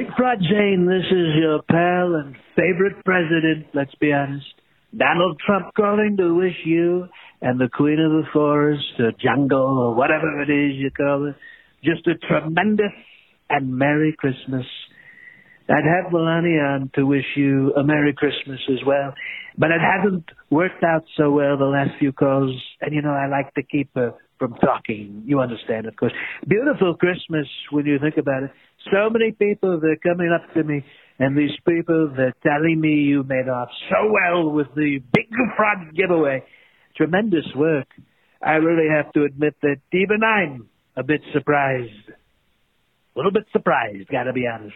Big Fraud Zane, this is your pal and favorite president, let's be honest. Donald Trump calling to wish you and the Queen of the Forest, or jungle, or whatever it is you call it, just a tremendous and Merry Christmas. I'd have Melania on to wish you a Merry Christmas as well, but it hasn't worked out so well the last few calls, and you know, I like to keep her from talking. You understand, of course. Beautiful Christmas when you think about it. So many people, they're coming up to me, and these people, they're telling me you made off so well with the big fraud giveaway. Tremendous work. I really have to admit that even I'm a bit surprised. A little bit surprised, gotta be honest.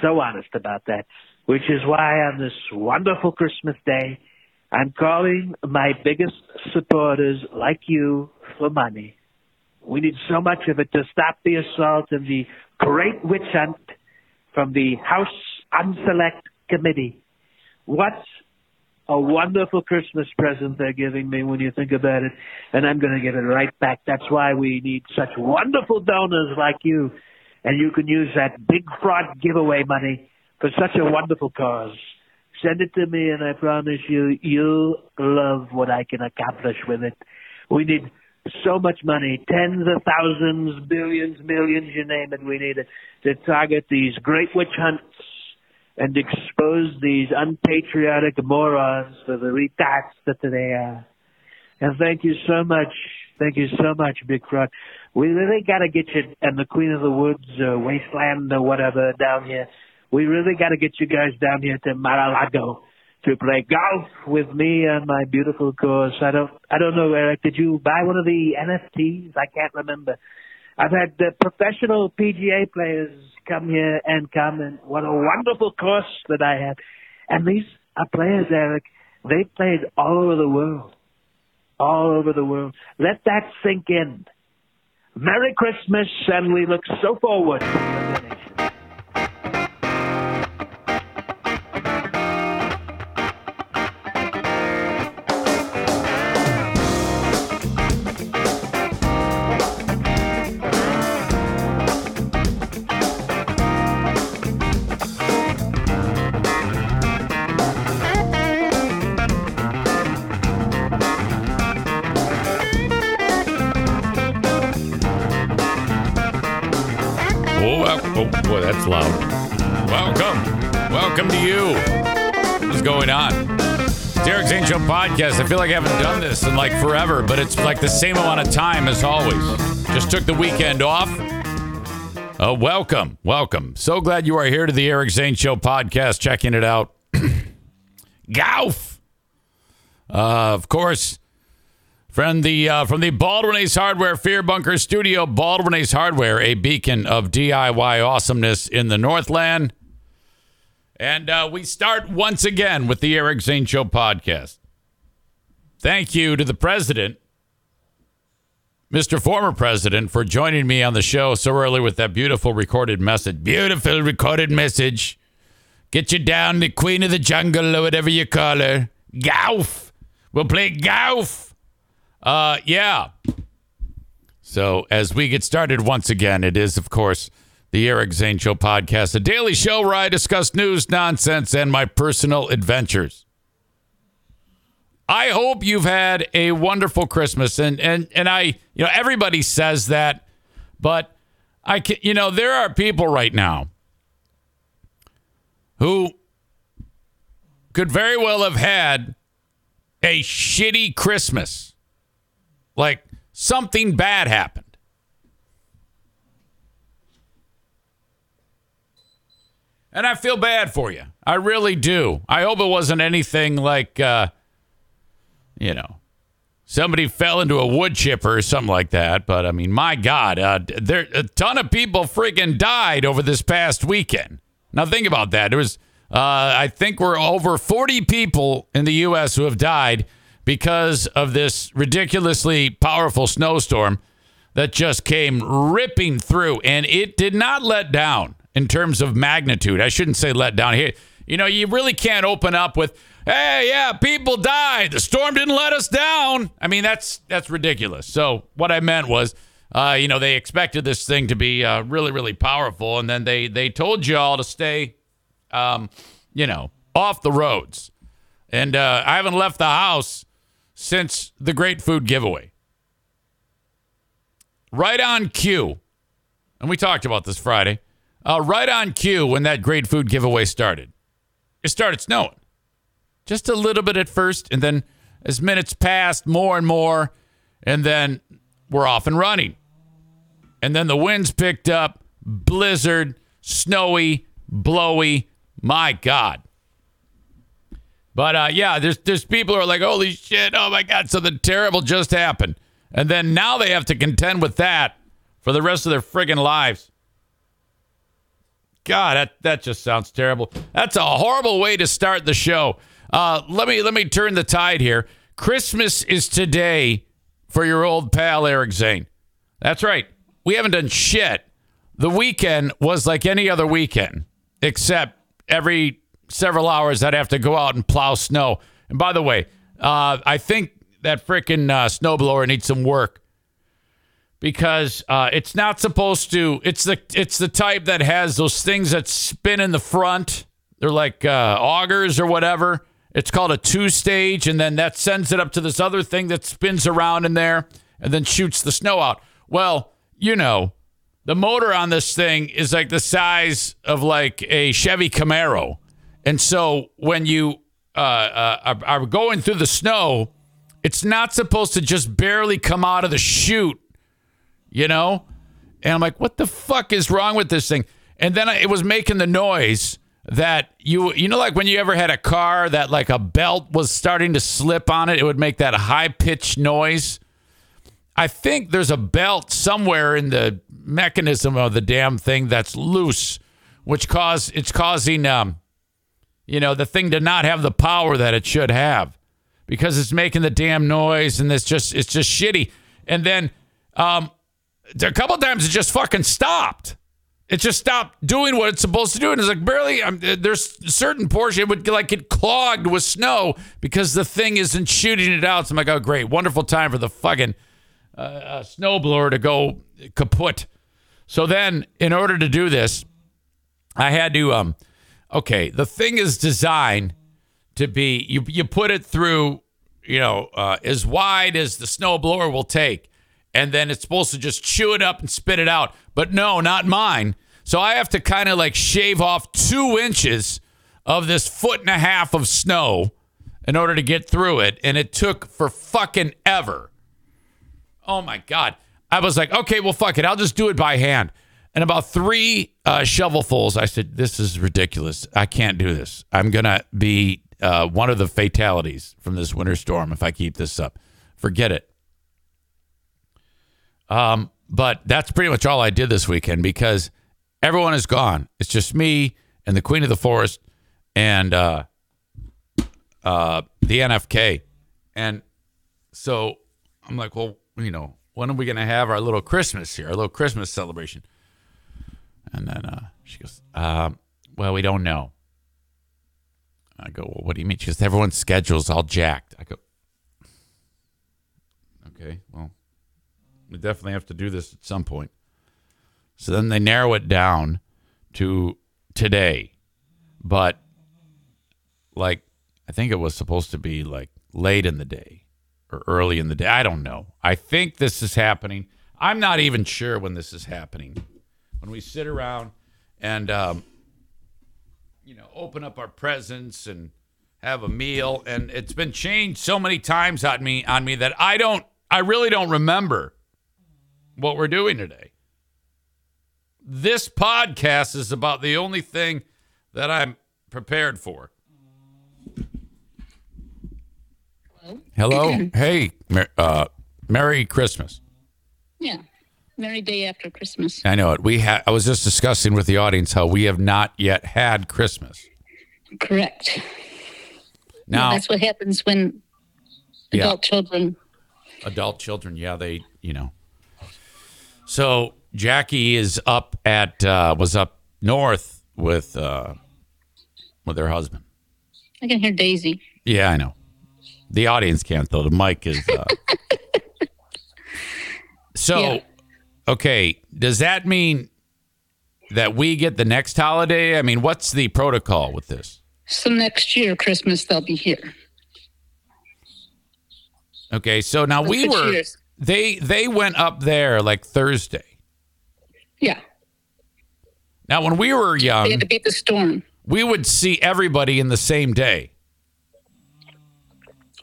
So honest about that. Which is why on this wonderful Christmas day, I'm calling my biggest supporters like you for money. We need so much of it to stop the assault and the great witch hunt from the House Unselect Committee. What a wonderful Christmas present they're giving me when you think about it, and I'm going to give it right back. That's why we need such wonderful donors like you, and you can use that big fraud giveaway money for such a wonderful cause. Send it to me, and I promise you, you'll love what I can accomplish with it. We need so much money, tens of thousands, billions, millions, you name it. We need it to target these great witch hunts and expose these unpatriotic morons for the retards that they are. And thank you so much. Thank you so much, Big Frog. We really got to get you and the Queen of the Woods or Wasteland or whatever down here. We really got to get you guys down here to Mar-a-Lago to play golf with me on my beautiful course. I don't, I don't know, Eric. Did you buy one of the NFTs? I can't remember. I've had the professional PGA players come here and comment. What a wonderful course that I have. And these are players, Eric. They played all over the world. All over the world. Let that sink in. Merry Christmas, and we look so forward podcast. I feel like I haven't done this in like forever, but it's like the same amount of time as always. Just took the weekend off. Uh, welcome, welcome. So glad you are here to the Eric Zane Show podcast, checking it out. Gauf. Uh, of course, friend the uh, from the Baldwin Ace Hardware Fear Bunker Studio, Baldwin Ace Hardware, a beacon of DIY awesomeness in the Northland. And uh, we start once again with the Eric Zane Show podcast. Thank you to the president, Mr. Former President, for joining me on the show so early with that beautiful recorded message. Beautiful recorded message. Get you down the Queen of the Jungle or whatever you call her. Golf. We'll play golf. Uh, yeah. So as we get started once again, it is, of course, the Eric Zane Show podcast, a daily show where I discuss news, nonsense, and my personal adventures. I hope you've had a wonderful Christmas, and and and I, you know, everybody says that, but I can, you know, there are people right now who could very well have had a shitty Christmas, like something bad happened. And I feel bad for you. I really do. I hope it wasn't anything like. Uh, you know, somebody fell into a wood chipper or something like that. But I mean, my God, uh, there a ton of people freaking died over this past weekend. Now think about that. There was, uh, I think, we're over 40 people in the U.S. who have died because of this ridiculously powerful snowstorm that just came ripping through, and it did not let down in terms of magnitude. I shouldn't say let down here. You know, you really can't open up with hey, yeah, people died. The storm didn't let us down. I mean, that's that's ridiculous. So what I meant was, uh, you know, they expected this thing to be uh, really, really powerful, and then they they told y'all to stay, um, you know, off the roads. And uh, I haven't left the house since the Great Food Giveaway. Right on cue, and we talked about this Friday. Uh, right on cue when that Great Food Giveaway started, it started snowing, just a little bit at first, and then as minutes passed, more and more, and then we're off and running. And then the winds picked up, blizzard, snowy, blowy. My God. But uh, yeah, there's there's people who are like, holy shit, oh my God, something terrible just happened. And then now they have to contend with that for the rest of their friggin' lives. God, that, that just sounds terrible. That's a horrible way to start the show. Uh, let me let me turn the tide here. Christmas is today for your old pal Eric Zane. That's right. We haven't done shit. The weekend was like any other weekend, except every several hours I'd have to go out and plow snow. And by the way, uh, I think that freaking uh, snowblower needs some work because uh, it's not supposed to. It's the it's the type that has those things that spin in the front. They're like uh, augers or whatever. It's called a two stage, and then that sends it up to this other thing that spins around in there and then shoots the snow out. Well, you know, the motor on this thing is like the size of like a Chevy Camaro. And so when you uh, uh, are, going through the snow, it's not supposed to just barely come out of the chute, you know? And I'm like, what the fuck is wrong with this thing? And then I, it was making the noise that you you know like when you ever had a car that like a belt was starting to slip on it it would make that high pitched noise? I think there's a belt somewhere in the mechanism of the damn thing that's loose which cause it's causing um you know the thing to not have the power that it should have because it's making the damn noise and it's just it's just shitty. And then um a couple times it just fucking stopped it just stopped doing what it's supposed to do, and it's like barely. Um, there's a certain portion it would like get clogged with snow because the thing isn't shooting it out. So I'm like, oh great, wonderful time for the fucking uh, uh, snowblower to go kaput. So then, in order to do this, I had to. Um, okay, the thing is designed to be you. You put it through, you know, uh, as wide as the snowblower will take and then it's supposed to just chew it up and spit it out. But no, not mine. So I have to kind of like shave off two inches of this foot and a half of snow in order to get through it. And it took for fucking ever. Oh my God. I was like, okay, well, fuck it. I'll just do it by hand. And about three uh, shovelfuls, I said, this is ridiculous. I can't do this. I'm going to be uh, one of the fatalities from this winter storm if I keep this up. Forget it. Um, but that's pretty much all I did this weekend because everyone is gone. It's just me and the Queen of the Forest and uh, uh, the NFK. And so I'm like, well, you know, when are we going to have our little Christmas here, our little Christmas celebration? And then uh, she goes, um, well, we don't know. I go, well, what do you mean? She goes, everyone's schedule's all jacked. I go, okay, well, we definitely have to do this at some point. So then they narrow it down to today. But like I think it was supposed to be like late in the day or early in the day. I don't know. I think this is happening. I'm not even sure when this is happening. When we sit around and um, you know open up our presents and have a meal, and it's been changed so many times on me on me that I don't. I really don't remember what we're doing today. This podcast is about the only thing that I'm prepared for. Hello. hey, uh, Merry Christmas. Yeah. Merry day after Christmas. I know it. We ha- I was just discussing with the audience how we have not yet had Christmas. Correct. Now well, that's what happens when adult yeah. children. Adult children, yeah, they, you know, so Jackie is up at uh, was up north with uh, with her husband. I can hear Daisy. Yeah, I know. The audience can't though. The mic is. Uh... so, yeah. okay, does that mean that we get the next holiday? I mean, what's the protocol with this? So next year, Christmas, they'll be here. Okay, so now we were years. They they went up there like Thursday. Yeah. Now when we were They young, had to beat the storm. we would see everybody in the same day.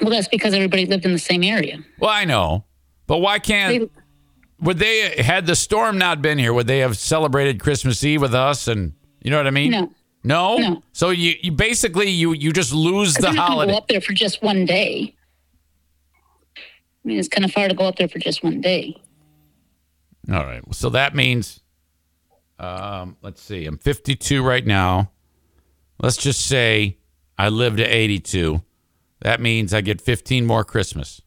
Well, that's because everybody lived in the same area. Well, I know. But why can't They, would they had the storm not been here, would they have celebrated Christmas Eve with us and you know what I mean? no. No? No. So you, you basically you you just lose the holiday. go up there for just one day. I mean, it's kind of far to go up there for just one day. All right. So that means, um, let's see. I'm 52 right now. Let's just say I live to 82. That means I get 15 more Christmas.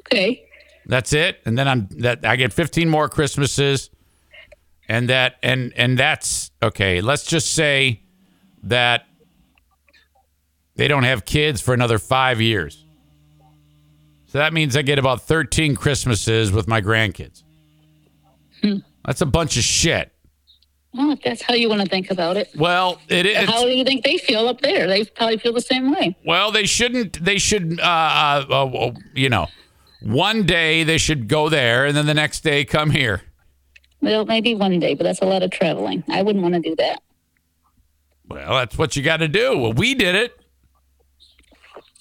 Okay. That's it. And then I'm that I get 15 more Christmases. And that and and that's okay. Let's just say that they don't have kids for another five years. So that means I get about 13 Christmases with my grandkids. That's a bunch of shit. Well, if that's how you want to think about it. Well, it is. how do you think they feel up there? They probably feel the same way. Well, they shouldn't. They should. Uh, uh, uh, you know, one day they should go there, and then the next day come here. Well, maybe one day, but that's a lot of traveling. I wouldn't want to do that. Well, that's what you got to do. Well, we did it.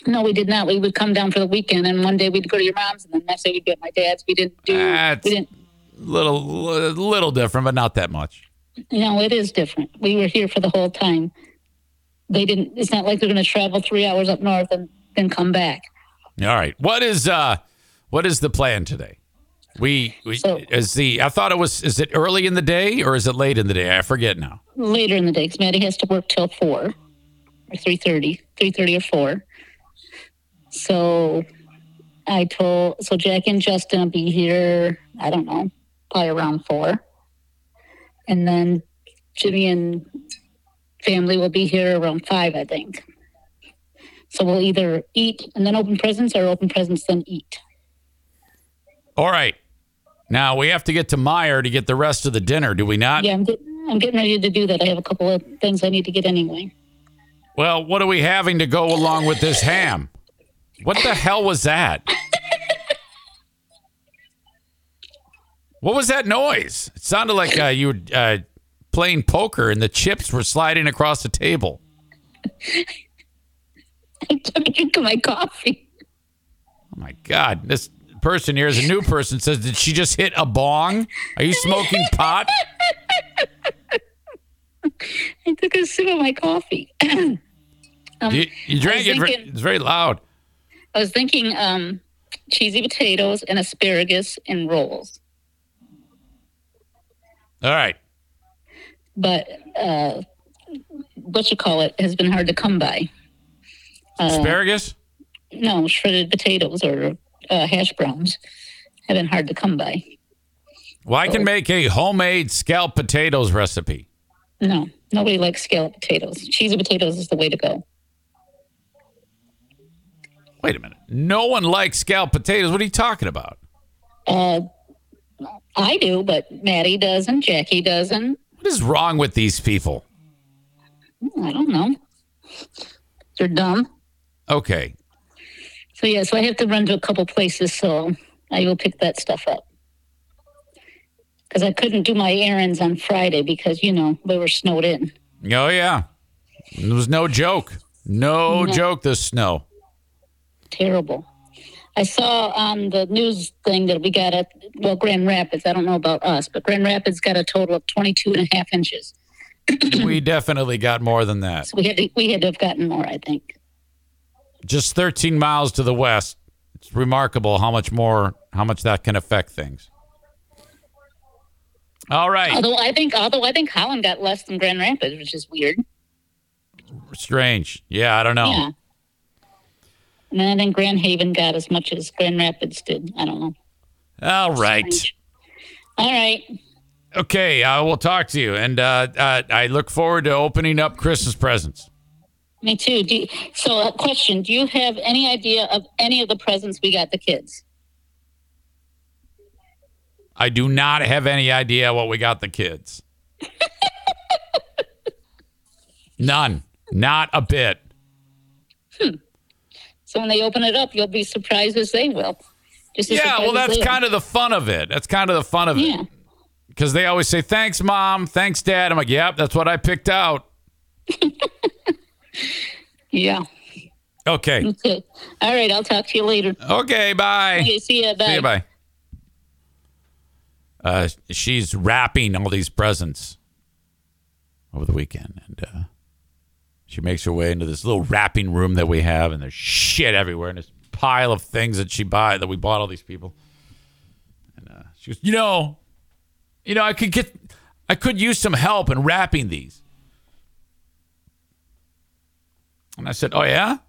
No, we did not. We would come down for the weekend, and one day we'd go to your mom's, and then next day we'd get my dad's. We didn't do. That's we didn't. little, little different, but not that much. No, it is different. We were here for the whole time. They didn't. It's not like they're going to travel three hours up north and then come back. All right. What is uh, what is the plan today? We, we So- is the. I thought it was. Is it early in the day or is it late in the day? I forget now. Later in the day, because Maddie has to work till four or three thirty, three thirty or four. So I told so Jack and Justin will be here. I don't know, probably around four, and then Jimmy and family will be here around five, I think. So we'll either eat and then open presents, or open presents then eat. All right. Now we have to get to Meijer to get the rest of the dinner. Do we not? Yeah, I'm, get, I'm getting ready to do that. I have a couple of things I need to get anyway. Well, what are we having to go along with this ham? What the hell was that? What was that noise? It sounded like uh, you were uh, playing poker and the chips were sliding across the table. I took a drink of my coffee. Oh my God. This person here is a new person says, Did she just hit a bong? Are you smoking pot? I took a sip of my coffee. um, You, you drank it. Thinking- it's very loud. I was thinking um, cheesy potatoes and asparagus and rolls, All right. but uh, what you call it has been hard to come by. Uh, Asparagus? no, shredded potatoes or uh, hash browns have been hard to come by. Well, I can make a homemade scalloped potatoes recipe. No, nobody likes scalloped potatoes. Cheesy potatoes is the way to go. Wait a minute. No one likes scalloped potatoes. What are you talking about? Uh, I do, but Maddie doesn't. Jackie doesn't. What is wrong with these people? I don't know. They're dumb. Okay. So yeah, so I have to run to a couple places, so I will pick that stuff up. Because I couldn't do my errands on Friday because you know we were snowed in. Oh, yeah. It was no joke. No, No. joke, this snow. Terrible. I saw on the news thing that we got at well Grand Rapids. I don't know about us, but Grand Rapids got a total of 22 and a half inches. we definitely got more than that. So we had to, we had to have gotten more, I think. Just 13 miles to the west. It's remarkable how much more, how much that can affect things. All right. Although I think although I think Holland got less than Grand Rapids, which is weird. Strange. Yeah, I don't know. Yeah. And then I think Grand Haven got as much as Grand Rapids did. I don't know. All right. Strange. All right. Okay, I will talk to you. And uh, uh, I look forward to opening up Christmas presents. Me too. Do you, so, a question: Do you have any idea of any of the presents we got the kids? I do not have any idea what we got the kids. None. Not a bit. So when they open it up, you'll be surprised as they will. Just as Yeah, well, that's kind of the fun of it. That's kind of the fun of Yeah. it. Because they always say, thanks, mom. Thanks, dad. I'm like, yep, that's what I picked out. Yeah. Okay. Okay. All right. I'll talk to you later. Okay, bye. Okay. See ya. Bye. See you, bye. Uh, she's wrapping all these presents over the weekend, and uh, she makes her way into this little wrapping room that we have, and there's shit everywhere, and this pile of things that she buy that we bought all these people. And uh, she goes, you know, you know, I could get, I could use some help in wrapping these. And I said, oh yeah.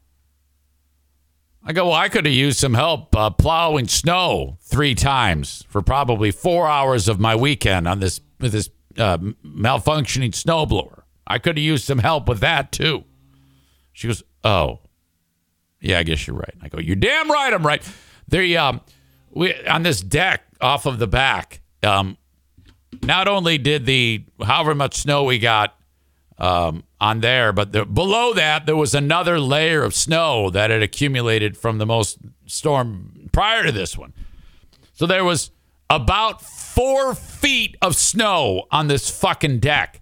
I go, well, I could have used some help uh, plowing snow three times for probably four hours of my weekend on this this uh, malfunctioning snowblower. I could have used some help with that too. She goes, oh, yeah, I guess you're right. I go, you're damn right. I'm right. There, um, we on this deck off of the back. Um, not only did the however much snow we got um, on there, but the, below that there was another layer of snow that had accumulated from the most storm prior to this one. So there was about four feet of snow on this fucking deck,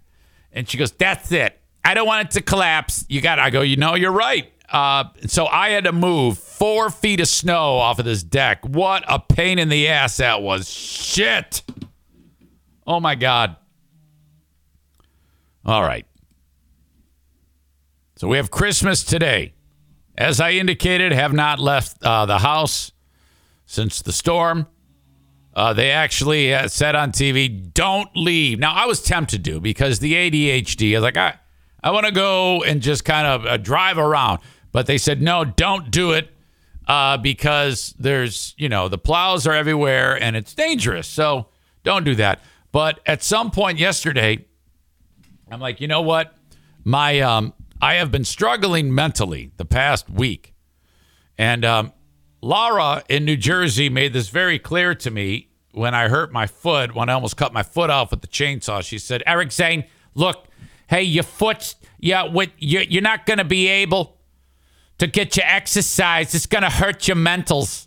and she goes, "That's it. I don't want it to collapse. You got." I go, "You know, you're right." Uh, so I had to move four feet of snow off of this deck. What a pain in the ass that was. Shit. Oh my god. All right. So we have Christmas today. As I indicated, have not left uh, the house since the storm. Uh, they actually uh, said on TV, "Don't leave." Now I was tempted to because the ADHD. I was like, I, I want to go and just kind of uh, drive around, but they said, "No, don't do it." Uh, because there's, you know, the plows are everywhere and it's dangerous. So don't do that. But at some point yesterday, I'm like, you know what? My um, I have been struggling mentally the past week, and um, Laura in New Jersey made this very clear to me when I hurt my foot when I almost cut my foot off with the chainsaw. She said, "Eric Zane, look, hey, your foot's yeah, what you you're not going to be able to get your exercise. It's going to hurt your mentals."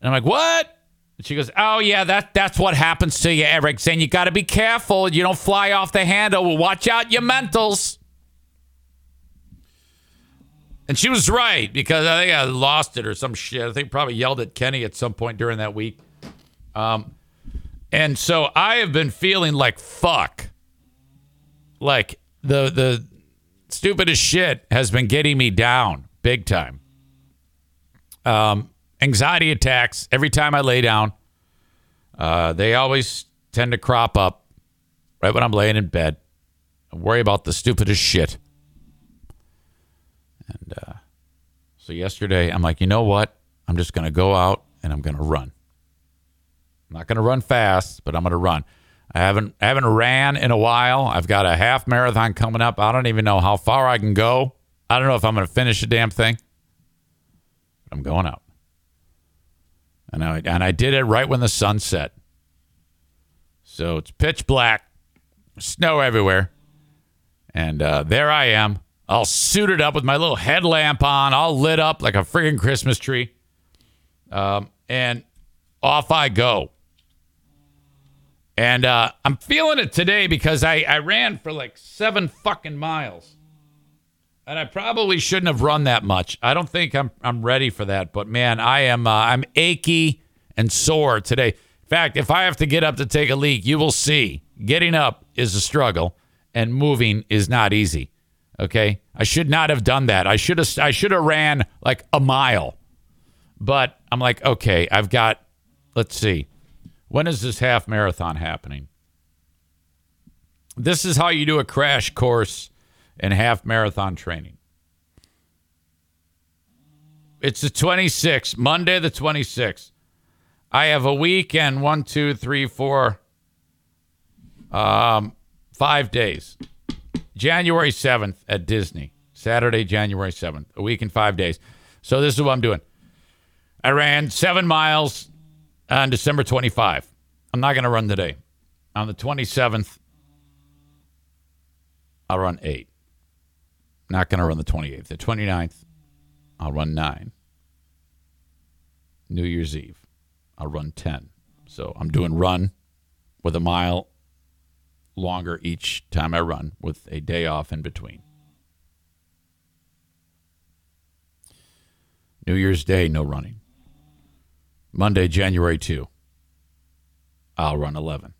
And I'm like, "What?" And she goes, "Oh yeah, that that's what happens to you, Eric. Saying you got to be careful. You don't fly off the handle. Watch out your mentals." And she was right because I think I lost it or some shit. I think probably yelled at Kenny at some point during that week. Um, and so I have been feeling like fuck. Like the the stupidest shit has been getting me down big time. Um, anxiety attacks every time I lay down. Uh, they always tend to crop up right when I'm laying in bed. I worry about the stupidest shit. And uh, so yesterday, I'm like, you know what? I'm just going to go out and I'm going to run. I'm not going to run fast, but I'm going to run. I haven't I haven't ran in a while. I've got a half marathon coming up. I don't even know how far I can go. I don't know if I'm going to finish the damn thing. But I'm going out. And I, and I did it right when the sun set. So it's pitch black, snow everywhere. And uh, there I am, all suited up with my little headlamp on, all lit up like a friggin' Christmas tree. Um, and off I go. And uh, I'm feeling it today because I, I ran for like seven fucking miles. And I probably shouldn't have run that much. I don't think I'm I'm ready for that. But man, I am uh, I'm achy and sore today. In fact, if I have to get up to take a leak, you will see. Getting up is a struggle, and moving is not easy. Okay, I should not have done that. I should have I should have ran like a mile. But I'm like, okay, I've got. Let's see, when is this half marathon happening? This is how you do a crash course in half marathon training. It's the 26th, Monday the 26th. I have a week and one, two, three, four, um, five days. January 7th at Disney. Saturday, January 7th. A week and five days. So this is what I'm doing. I ran seven miles on December 25. I'm not going to run today. On the 27th, I'll run eight. Not going to run the 28th. The 29th, I'll run nine. New Year's Eve, I'll run 10. So I'm doing run with a mile longer each time I run with a day off in between. New Year's Day, no running. Monday, January 2, I'll run 11.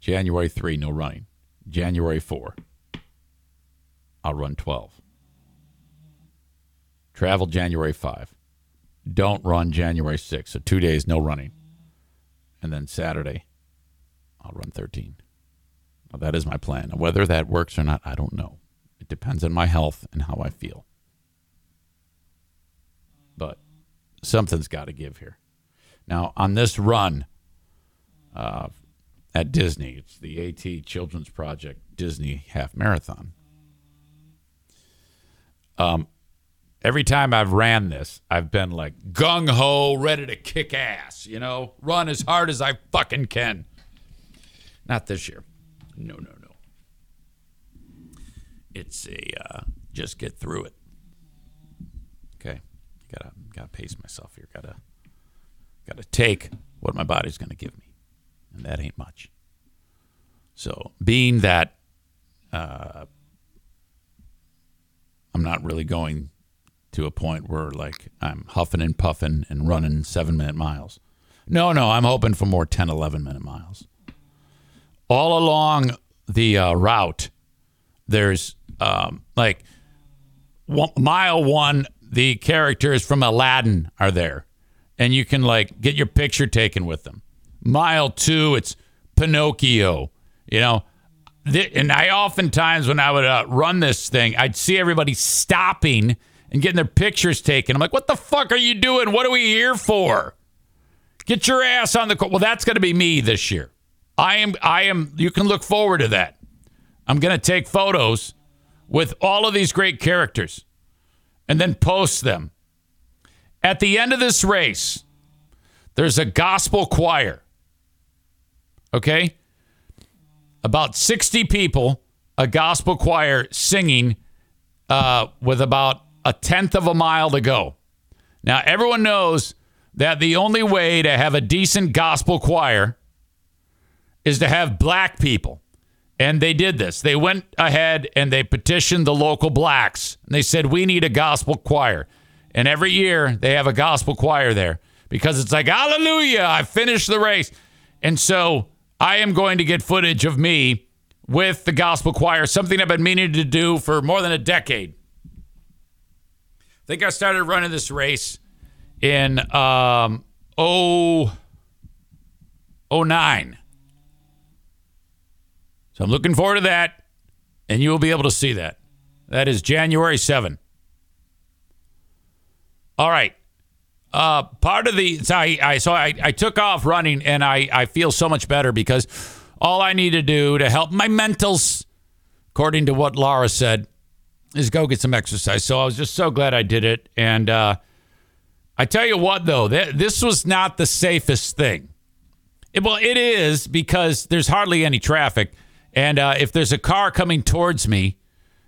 January 3, no running. January 4, I'll run 12. Travel January 5. Don't run January 6. So two days, no running. And then Saturday, I'll run 13. Well, that is my plan. Whether that works or not, I don't know. It depends on my health and how I feel. But something's got to give here. Now, on this run uh, at Disney, it's the AT Children's Project Disney Half Marathon. Um, every time I've ran this, I've been like gung ho, ready to kick ass, you know, run as hard as I fucking can. Not this year. No, no, no. It's a uh, just get through it. Gotta gotta pace myself here. Gotta gotta take what my body's gonna give me, and that ain't much. So, being that uh, I'm not really going to a point where like I'm huffing and puffing and running seven minute miles. No, no, I'm hoping for more 10, 11 minute miles. All along the uh, route, there's um, like one, mile one, the characters from Aladdin are there, and you can like get your picture taken with them. Mile two, it's Pinocchio, you know. And I oftentimes, when I would uh, run this thing, I'd see everybody stopping and getting their pictures taken. I'm like, what the fuck are you doing? What are we here for? Get your ass on the court. Well, that's going to be me this year. I am, I am, you can look forward to that. I'm going to take photos with all of these great characters and then post them. At the end of this race, there's a gospel choir. Okay? About 60 people, a gospel choir singing uh, with about a tenth of a mile to go. Now, everyone knows that the only way to have a decent gospel choir is to have black people. And they did this. They went ahead and they petitioned the local blacks. And they said, We need a gospel choir. And every year they have a gospel choir there because it's like, Hallelujah, I finished the race. And so I am going to get footage of me with the gospel choir, something I've been meaning to do for more than a decade. I think I started running this race in um, 0, 09. So I'm looking forward to that, and you will be able to see that. That is January 7. All right. Uh, part of the so I, I so I, I took off running and I, I feel so much better because all I need to do to help my mentals, according to what Laura said, is go get some exercise. So I was just so glad I did it. And uh, I tell you what, though, th- this was not the safest thing. It, well, it is because there's hardly any traffic, and uh, if there's a car coming towards me,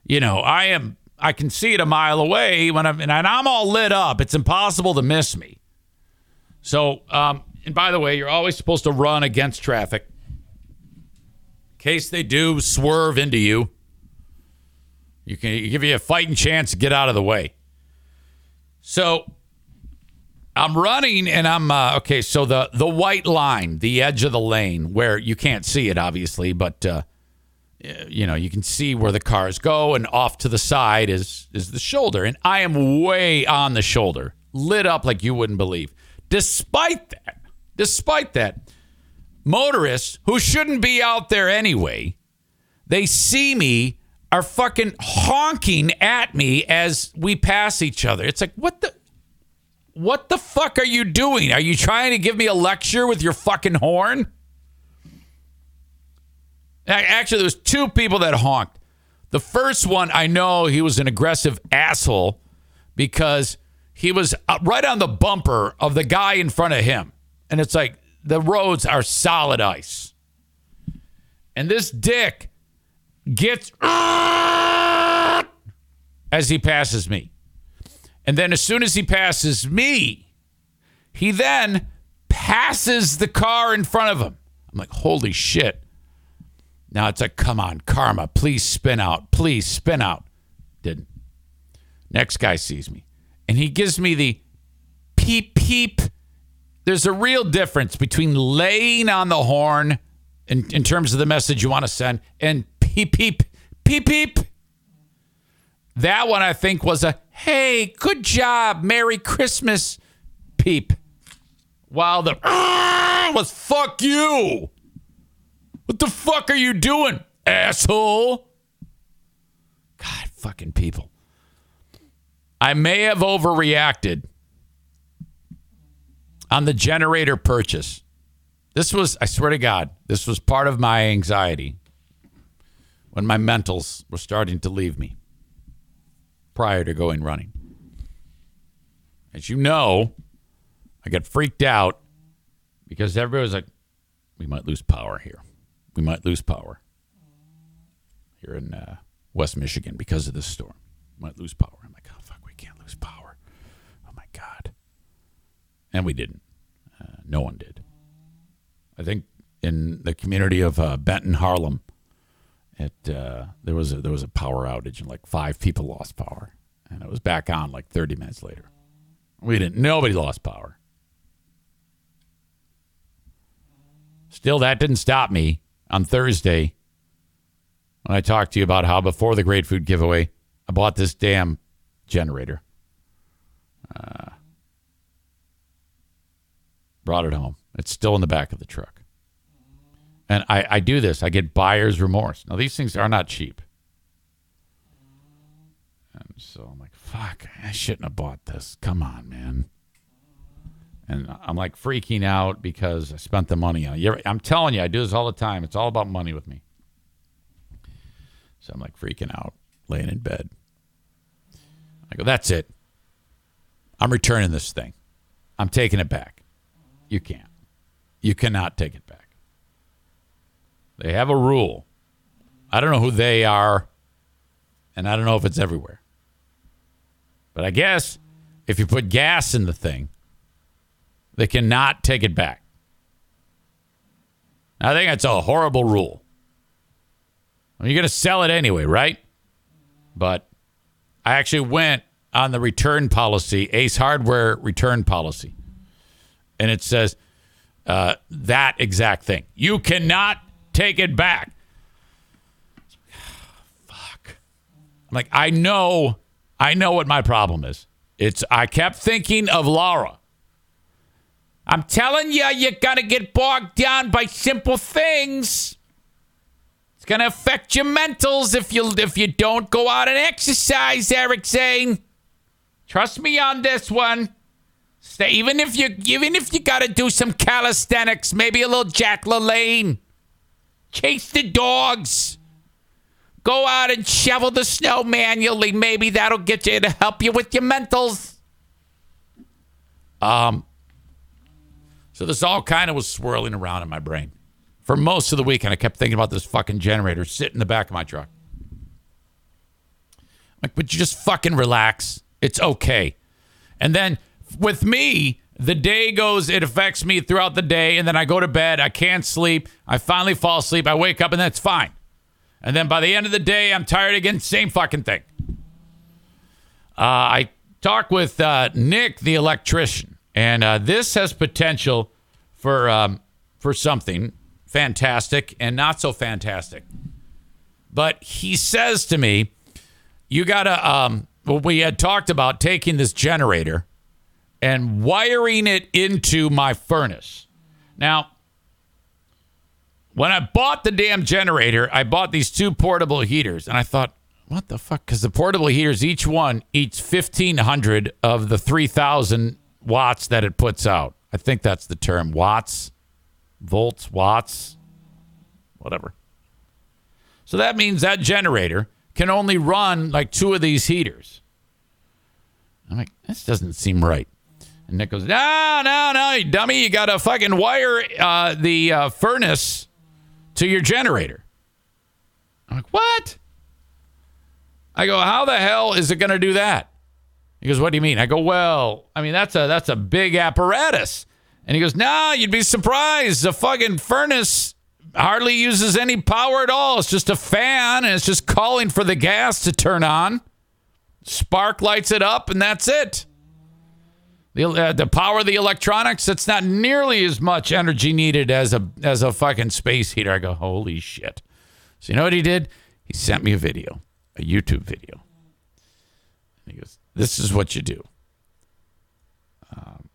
you know, I am I can see it a mile away when I'm and I'm all lit up. It's impossible to miss me. So, um, and by the way, you're always supposed to run against traffic in case they do swerve into you. You can give you a fighting chance to get out of the way. So I'm running and I'm uh, okay. So the the white line, the edge of the lane, where you can't see it obviously, but uh, Uh, you know you can see where the cars go, and off to the side is is the shoulder, and I am way on the shoulder, lit up like you wouldn't believe. Despite that, despite that, motorists who shouldn't be out there anyway, they see me are fucking honking at me as we pass each other. It's like, what the what the fuck are you doing? Are you trying to give me a lecture with your fucking horn? Actually, there was two people that honked. The first one, I know he was an aggressive asshole because he was uh, right on the bumper of the guy in front of him. And it's like, the roads are solid ice. And this dick gets as he passes me. And then as soon as he passes me, he then passes the car in front of him. I'm like, holy shit. Now it's like, come on, karma, please spin out. Please spin out. Didn't. Next guy sees me. And he gives me the peep peep. There's a real difference between laying on the horn in, in terms of the message you want to send and peep peep peep peep. That one I think was a hey, good job, Merry Christmas peep. While the "Ah," was fuck you. What the fuck are you doing, asshole? God, fucking people. I may have overreacted on the generator purchase. This was, I swear to God, this was part of my anxiety when my mentals were starting to leave me prior to going running. As you know, I got freaked out because everybody was like, we might lose power here. We might lose power here in uh, West Michigan because of this storm. Might lose power. I'm like, oh, fuck, we can't lose power. Oh, my God. And we didn't. Uh, no one did. I think in the community of uh, Benton, Harbor, it uh, there was a, there was a power outage and like five people lost power, and it was back on like 30 minutes later. We didn't. Nobody lost power. Still, that didn't stop me on Thursday when I talked to you about how before the Great Food Giveaway, I bought this damn generator. Uh, brought it home. It's still in the back of the truck. And I, I do this. I get buyer's remorse. Now, these things are not cheap. And so I'm like, fuck, I shouldn't have bought this. Come on, man. And I'm like freaking out because I spent the money on it. I'm telling you, I do this all the time. It's all about money with me. So I'm like freaking out, laying in bed. I go, that's it. I'm returning this thing. I'm taking it back. You can't. You cannot take it back. They have a rule. I don't know who they are, and I don't know if it's everywhere. But I guess if you put gas in the thing, they cannot take it back. I think that's a horrible rule. I mean, you're going to sell it anyway, right? But I actually went on the return policy, Ace Hardware return policy, and it says uh, that exact thing. You cannot take it back. Fuck. I'm like, I know, I know what my problem is. It's I kept thinking of Laura. I'm telling you, you're gonna get bogged down by simple things. It's gonna affect your mentals if you if you don't go out and exercise, Eric Zane. Trust me on this one. Stay, even if you even if you gotta do some calisthenics, maybe a little Jack LaLanne. Chase the dogs. Go out and shovel the snow manually. Maybe that'll get you to help you with your mentals. Um. So this all kind of was swirling around in my brain for most of the weekend. I kept thinking about this fucking generator sitting in the back of my truck. Like, but you just fucking relax. It's okay. And then with me, the day goes, it affects me throughout the day, and then I go to bed, I can't sleep, I finally fall asleep, I wake up, and that's fine. And then by the end of the day, I'm tired again, same fucking thing. Uh, I talk with uh, Nick, the electrician, and uh, this has potential for um, for something fantastic and not so fantastic. But he says to me, "You gotta." Um, well, we had talked about taking this generator and wiring it into my furnace. Now, when I bought the damn generator, I bought these two portable heaters, and I thought, what the fuck? Because the portable heaters, each one eats 1,500 of the 3,000 watts that it puts out. I think that's the term watts, volts, watts, whatever. So that means that generator can only run like two of these heaters. I'm like, this doesn't seem right. And Nick goes, no, no, no, you dummy. You got to fucking wire uh, the uh, furnace to your generator. I'm like, what? I go, how the hell is it going to do that? He goes, what do you mean? I go, well, I mean, that's a, that's a big apparatus. And he goes, nah, you'd be surprised. The fucking furnace hardly uses any power at all. It's just a fan and it's just calling for the gas to turn on. Spark lights it up and that's it. The, uh, the power of the electronics, it's not nearly as much energy needed as a as a fucking space heater. I go, holy shit. So you know what he did? He sent me a video, a YouTube video. And he goes, this is what you do. Um,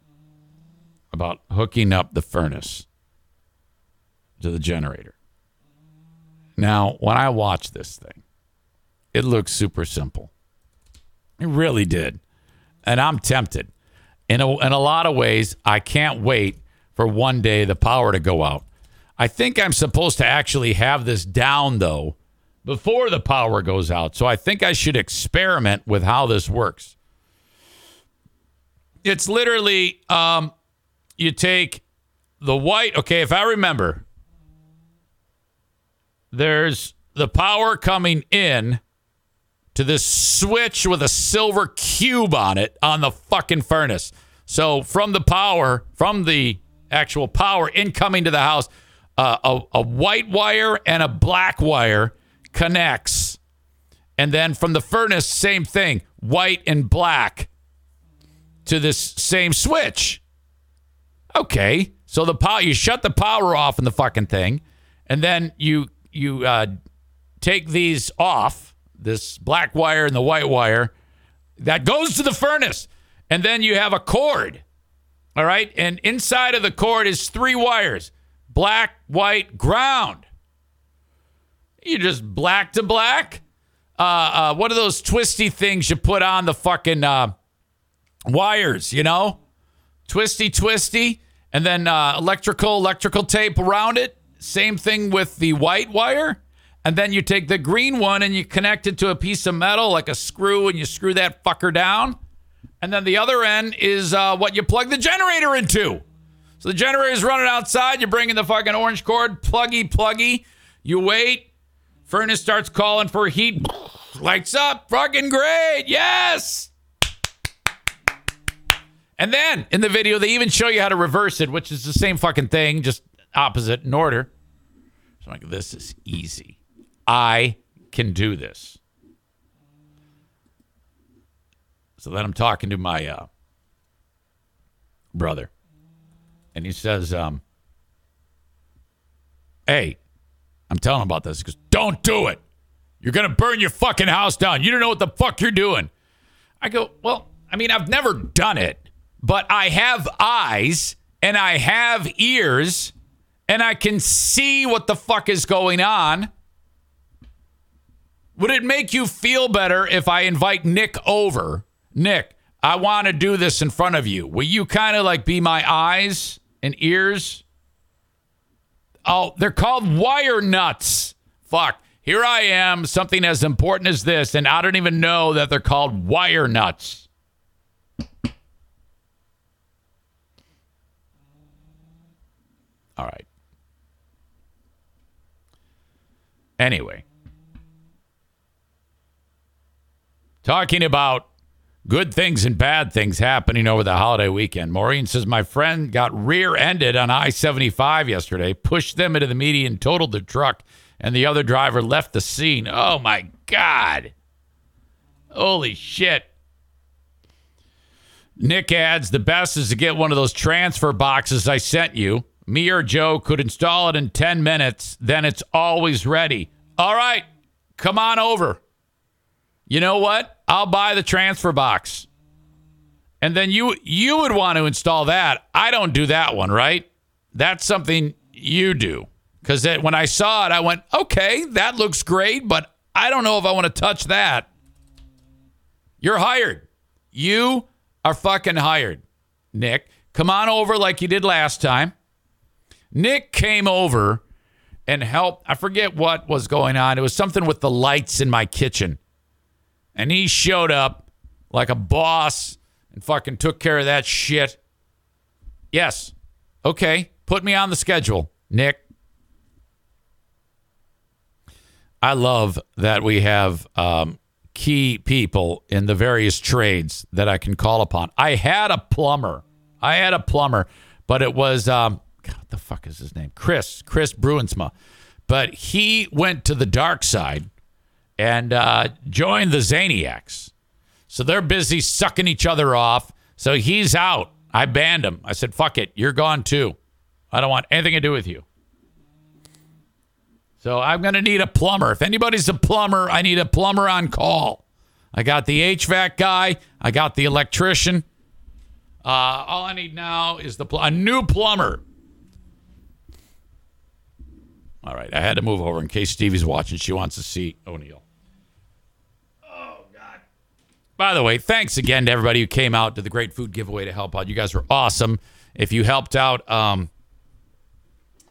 about hooking up the furnace to the generator. Now, when I watch this thing, it looks super simple. It really did. And I'm tempted. In a, in a lot of ways, I can't wait for one day the power to go out. I think I'm supposed to actually have this down, though, before the power goes out. So I think I should experiment with how this works. It's literally um, you take the white, okay, if I remember, there's the power coming in to this switch with a silver cube on it on the fucking furnace. So from the power, from the actual power incoming to the house, uh, a, a white wire and a black wire connects. And then from the furnace, same thing, white and black to this same switch. Okay. So the power, you shut the power off in the fucking thing, and then you you uh, take these off, this black wire and the white wire, that goes to the furnace. And then you have a cord. All right. And inside of the cord is three wires black, white, ground. You just black to black. Uh, uh, what are those twisty things you put on the fucking uh, wires, you know? Twisty, twisty. And then uh, electrical, electrical tape around it. Same thing with the white wire. And then you take the green one and you connect it to a piece of metal like a screw and you screw that fucker down. And then the other end is uh, what you plug the generator into. So the generator is running outside. You're bringing the fucking orange cord, pluggy, pluggy. You wait. Furnace starts calling for heat. Lights up. Fucking great. Yes. And then in the video, they even show you how to reverse it, which is the same fucking thing, just opposite in order. So I'm like, this is easy. I can do this. So then I'm talking to my uh, brother, and he says, um, "Hey, I'm telling him about this." He goes, "Don't do it. You're gonna burn your fucking house down. You don't know what the fuck you're doing." I go, "Well, I mean, I've never done it, but I have eyes and I have ears." and I can see what the fuck is going on. Would it make you feel better if I invite Nick over? Nick, I want to do this in front of you. Will you kind of like be my eyes and ears? Oh, they're called wire nuts. Fuck. Here I am, something as important as this, and I don't even know that they're called wire nuts. All right. Anyway, talking about good things and bad things happening over the holiday weekend. Maureen says, My friend got rear ended on I 75 yesterday, pushed them into the median, totaled the truck, and the other driver left the scene. Oh my God. Holy shit. Nick adds, The best is to get one of those transfer boxes I sent you. Me or Joe could install it in 10 minutes, then it's always ready. All right, come on over. You know what? I'll buy the transfer box. And then you you would want to install that. I don't do that one, right? That's something you do. Cuz when I saw it, I went, "Okay, that looks great, but I don't know if I want to touch that." You're hired. You are fucking hired. Nick, come on over like you did last time. Nick came over and helped. I forget what was going on. It was something with the lights in my kitchen. And he showed up like a boss and fucking took care of that shit. Yes. Okay. Put me on the schedule, Nick. I love that we have um, key people in the various trades that I can call upon. I had a plumber. I had a plumber, but it was um, God, what the fuck is his name? Chris. Chris Bruinsma. But he went to the dark side and uh, joined the Zaniacs. So they're busy sucking each other off. So he's out. I banned him. I said, fuck it. You're gone too. I don't want anything to do with you. So I'm going to need a plumber. If anybody's a plumber, I need a plumber on call. I got the HVAC guy, I got the electrician. Uh, all I need now is the pl- a new plumber. All right, I had to move over in case Stevie's watching. She wants to see O'Neill. By the way, thanks again to everybody who came out to the Great Food Giveaway to help out. You guys were awesome. If you helped out um,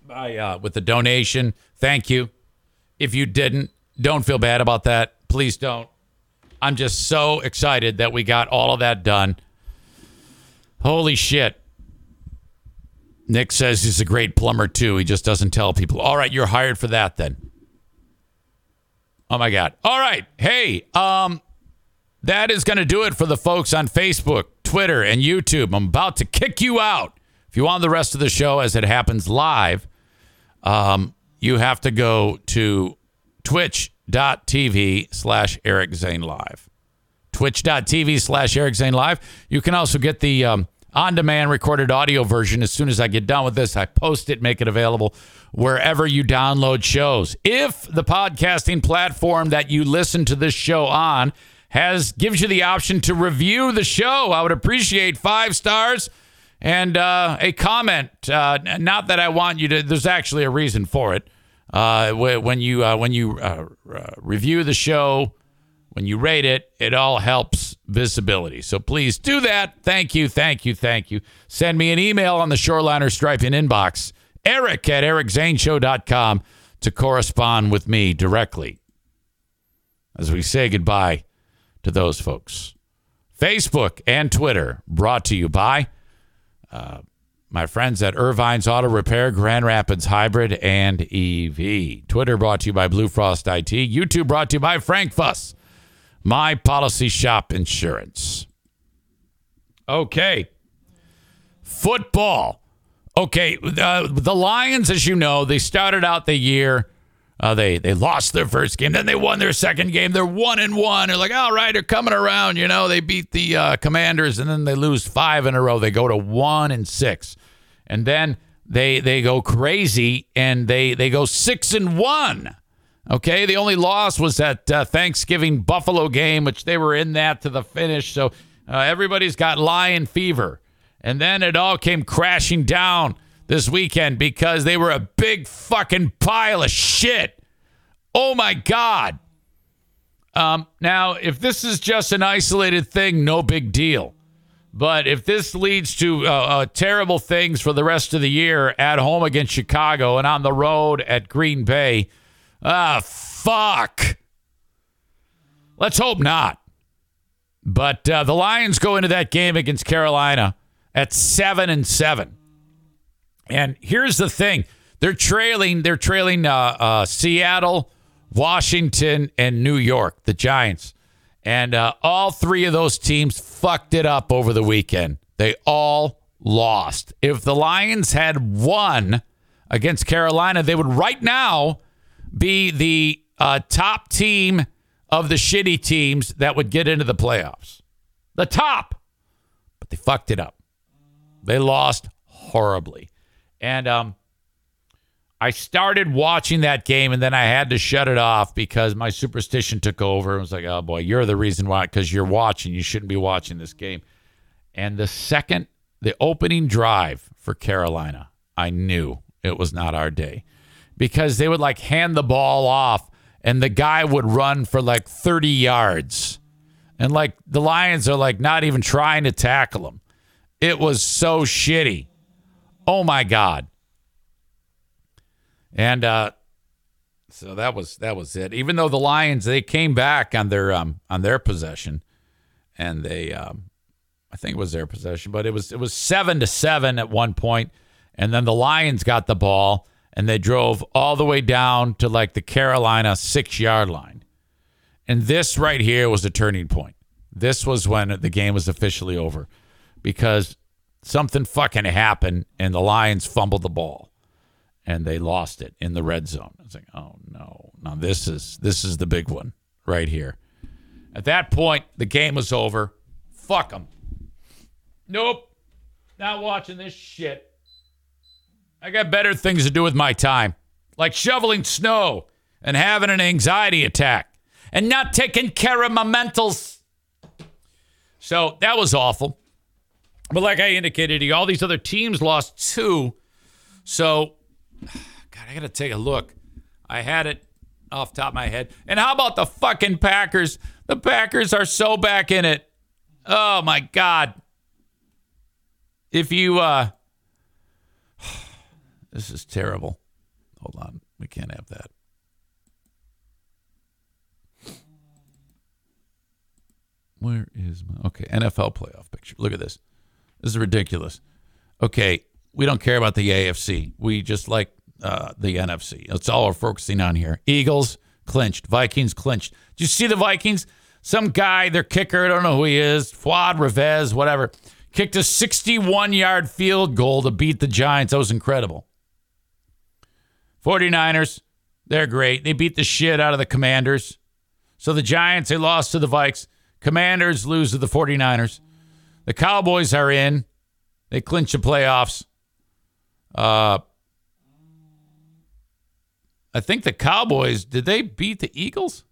by uh, with the donation, thank you. If you didn't, don't feel bad about that. Please don't. I'm just so excited that we got all of that done. Holy shit. Nick says he's a great plumber too. He just doesn't tell people. All right, you're hired for that then. Oh my god. All right. Hey, um that is going to do it for the folks on Facebook, Twitter, and YouTube. I'm about to kick you out. If you want the rest of the show as it happens live, um, you have to go to twitch.tv slash Eric Zane Live. Twitch.tv slash Eric Zane Live. You can also get the um, on demand recorded audio version as soon as I get done with this. I post it, make it available wherever you download shows. If the podcasting platform that you listen to this show on has gives you the option to review the show, I would appreciate five stars and uh, a comment. Uh, not that I want you to. There's actually a reason for it. Uh, when you uh, when you uh, review the show, when you rate it, it all helps visibility. So please do that. Thank you, thank you, thank you. Send me an email on the Shoreliner Striping inbox, Eric at ericzaneshow.com to correspond with me directly as we say goodbye to those folks. Facebook and Twitter brought to you by uh, my friends at Ervine's Auto Repair, Grand Rapids Hybrid, and EV. Twitter brought to you by Blue Frost IT. YouTube brought to you by Frank Fuss, My Policy Shop Insurance. Okay. Football. Okay. Uh, the Lions, as you know, they started out the year. Uh, they they lost their first game, then they won their second game. They're one and one. They're like, all right, they're coming around. You know, they beat the uh, Commanders, and then they lose five in a row. They go to one and six, and then they they go crazy and they they go six and one. Okay, the only loss was that uh, Thanksgiving Buffalo game, which they were in that to the finish. So uh, everybody's got lion fever, and then it all came crashing down this weekend because they were a big fucking pile of shit. Oh my God. Um, now, if this is just an isolated thing, no big deal. But if this leads to uh, uh, terrible things for the rest of the year at home against Chicago and on the road at Green Bay, ah, fuck. Let's hope not. But uh, the Lions go into that game against Carolina at seven and seven. And here's the thing: they're trailing. They're trailing uh, uh, Seattle, Washington, and New York. The Giants, and uh, all three of those teams fucked it up over the weekend. They all lost. If the Lions had won against Carolina, they would right now be the uh, top team of the shitty teams that would get into the playoffs. The top, but they fucked it up. They lost horribly. And um, I started watching that game and then I had to shut it off because my superstition took over. It was like, oh boy, you're the reason why, because you're watching. You shouldn't be watching this game. And the second, the opening drive for Carolina, I knew it was not our day because they would like hand the ball off and the guy would run for like 30 yards. And like the Lions are like not even trying to tackle him. It was so shitty. Oh my God. And uh, so that was that was it. Even though the Lions they came back on their um, on their possession, and they um, I think it was their possession, but it was it was seven to seven at one point, and then the Lions got the ball and they drove all the way down to like the Carolina six yard line, and this right here was a turning point. This was when the game was officially over because something fucking happened and the Lions fumbled the ball and they lost it in the red zone. I was like, oh no, now this is this is the big one right here. At that point, the game was over. Fuck them. Nope, not watching this shit. I got better things to do with my time, like shoveling snow and having an anxiety attack and not taking care of my mentals. So that was awful. But like I indicated, all these other teams lost two. So, God, I got to take a look. I had it off top of my head. And how about the fucking Packers? The Packers are so back in it. Oh my God. If you uh this is terrible. Hold on. We can't have that. Where is my okay NFL playoff picture? Look at this. This is ridiculous. Okay, we don't care about the AFC. We just like uh, the NFC. That's all we're focusing on here. Eagles clinched. Vikings clinched. Did you see the Vikings? Some guy, their kicker, I don't know who he is, Fuad Revez, whatever, kicked a 61 yard field goal to beat the Giants. That was incredible. 49ers, they're great. They beat the shit out of the Commanders. So the Giants, they lost to the Vikes. Commanders lose to the 49ers. The Cowboys are in. They clinch the playoffs. Uh, I think the Cowboys, did they beat the Eagles?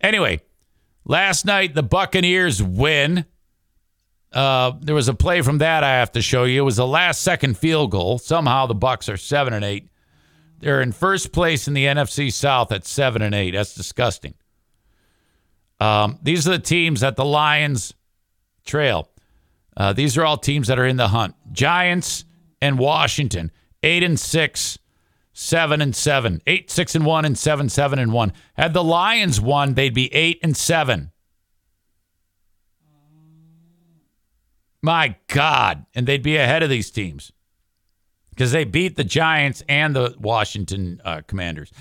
Anyway, last night the Buccaneers win. Uh, there was a play from that I have to show you. It was a last second field goal. Somehow the Bucs are seven and eight. They're in first place in the NFC South at seven and eight. That's disgusting. Um, these are the teams that the Lions trail. Uh, these are all teams that are in the hunt. Giants and Washington, eight and six, seven and seven, eight six and one, and seven seven and one. Had the Lions won, they'd be eight and seven. My God, and they'd be ahead of these teams because they beat the Giants and the Washington uh, Commanders.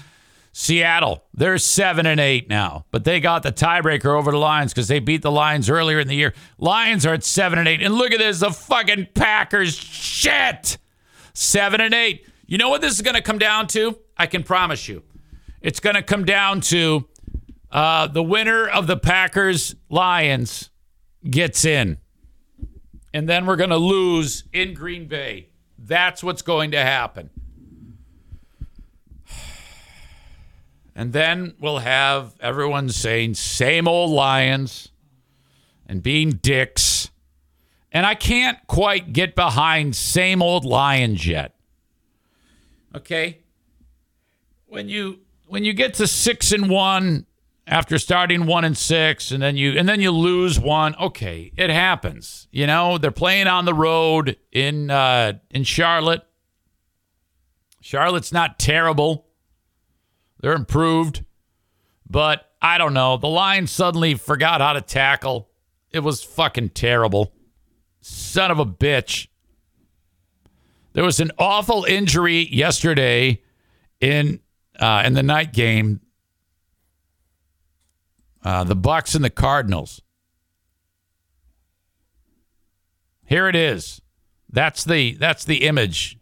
Seattle, they're seven and eight now, but they got the tiebreaker over the Lions because they beat the Lions earlier in the year. Lions are at seven and eight, and look at this, the fucking Packers shit, seven and eight. You know what this is going to come down to? I can promise you, it's going to come down to uh, the winner of the Packers Lions gets in, and then we're going to lose in Green Bay. That's what's going to happen. And then we'll have everyone saying same old Lions and being dicks. And I can't quite get behind same old Lions yet. Okay? When you when you get to 6 and 1 after starting 1 and 6 and then you and then you lose one, okay, it happens. You know, they're playing on the road in uh in Charlotte. Charlotte's not terrible. They're improved, but I don't know. The Lions suddenly forgot how to tackle. It was fucking terrible. Son of a bitch. There was an awful injury yesterday in uh, in the night game. Uh, the Bucs and the Cardinals. Here it is. That's the that's the image.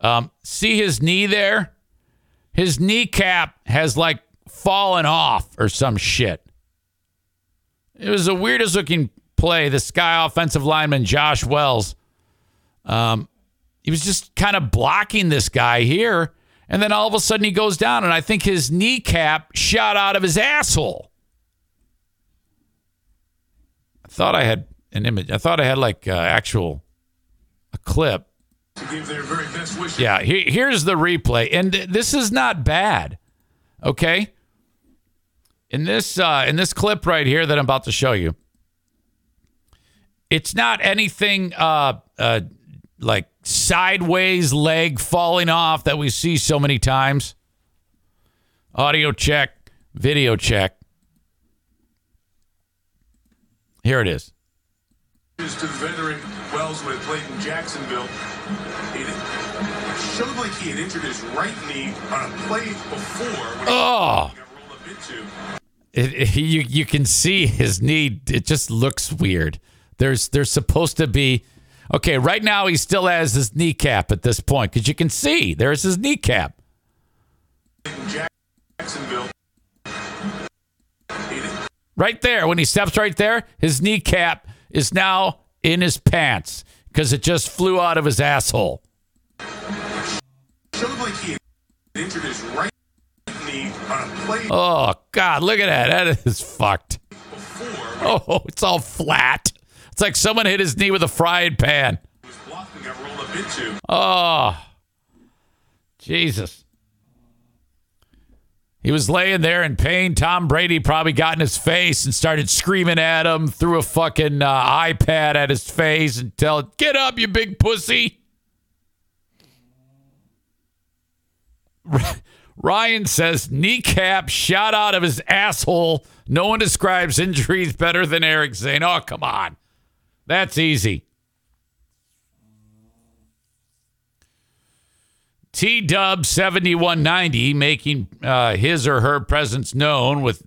Um, see his knee there? His kneecap has like fallen off or some shit. It was the weirdest looking play. This guy, offensive lineman Josh Wells, um, he was just kind of blocking this guy here. And then all of a sudden he goes down, and I think his kneecap shot out of his asshole. I thought I had an image. I thought I had like uh, actual a clip to give their very best wishes. Yeah, he, here's the replay, and th- this is not bad. Okay, in this uh, in this clip right here that I'm about to show you, it's not anything uh, uh, like sideways leg falling off that we see so many times. Audio check, video check. Here it is. To the veteran Wells who played in Jacksonville, showed like he had injured his right knee on a play before. Oh. he got rolled up into. It, it- you you can see his knee. It just looks weird. There's there's supposed to be okay. Right now he still has his kneecap at this point because you can see there's his kneecap. Jacksonville. Right there when he steps right there, his kneecap is now in his pants because it just flew out of his asshole. Injured his right knee on a play Oh God, look at that. That is fucked. before. Oh, it's all flat. It's like someone hit his knee with a frying pan. He was blocked and got rolled up into. Oh, Jesus. He was laying there in pain. Tom Brady probably got in his face and started screaming at him, threw a fucking uh, iPad at his face and tell it, get up, you big pussy. Ryan says kneecap shot out of his asshole. No one describes injuries better than Eric Zane. Oh, come on. That's easy. T Dub 7190 making uh, his or her presence known with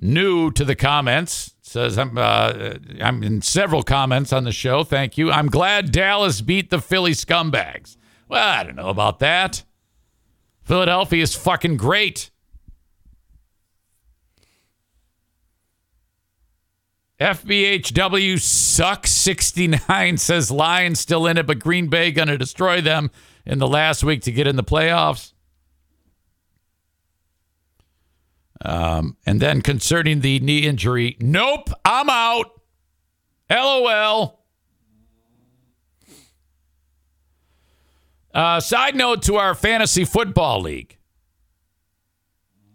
new to the comments. Says I'm uh, I'm in several comments on the show. Thank you. I'm glad Dallas beat the Philly scumbags. Well, I don't know about that. Philadelphia is fucking great. FBHW sucks 69 says Lions still in it, but Green Bay gonna destroy them in the last week to get in the playoffs. Um, and then concerning the knee injury, nope, I'm out. LOL. Uh, side note to our fantasy football league.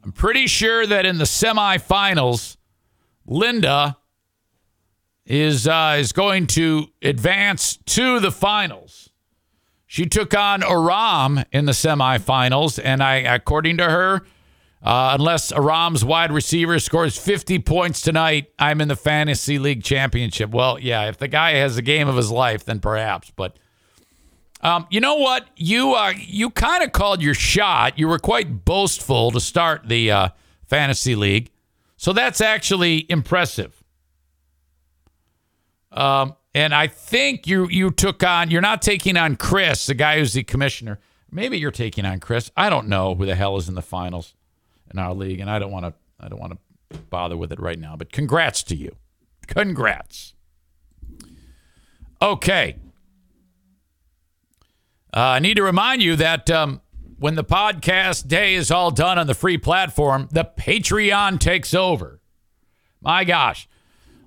I'm pretty sure that in the semifinals, Linda is uh, is going to advance to the finals. She took on Aram in the semifinals, and I, according to her, uh, unless Aram's wide receiver scores 50 points tonight, I'm in the fantasy league championship. Well, yeah, if the guy has a game of his life, then perhaps. But um, you know what? You uh, you kind of called your shot. You were quite boastful to start the uh, fantasy league, so that's actually impressive. Um, and I think you you took on. You're not taking on Chris, the guy who's the commissioner. Maybe you're taking on Chris. I don't know who the hell is in the finals in our league, and I don't want to. I don't want to bother with it right now. But congrats to you. Congrats. Okay. Uh, I need to remind you that um, when the podcast day is all done on the free platform, the Patreon takes over. My gosh.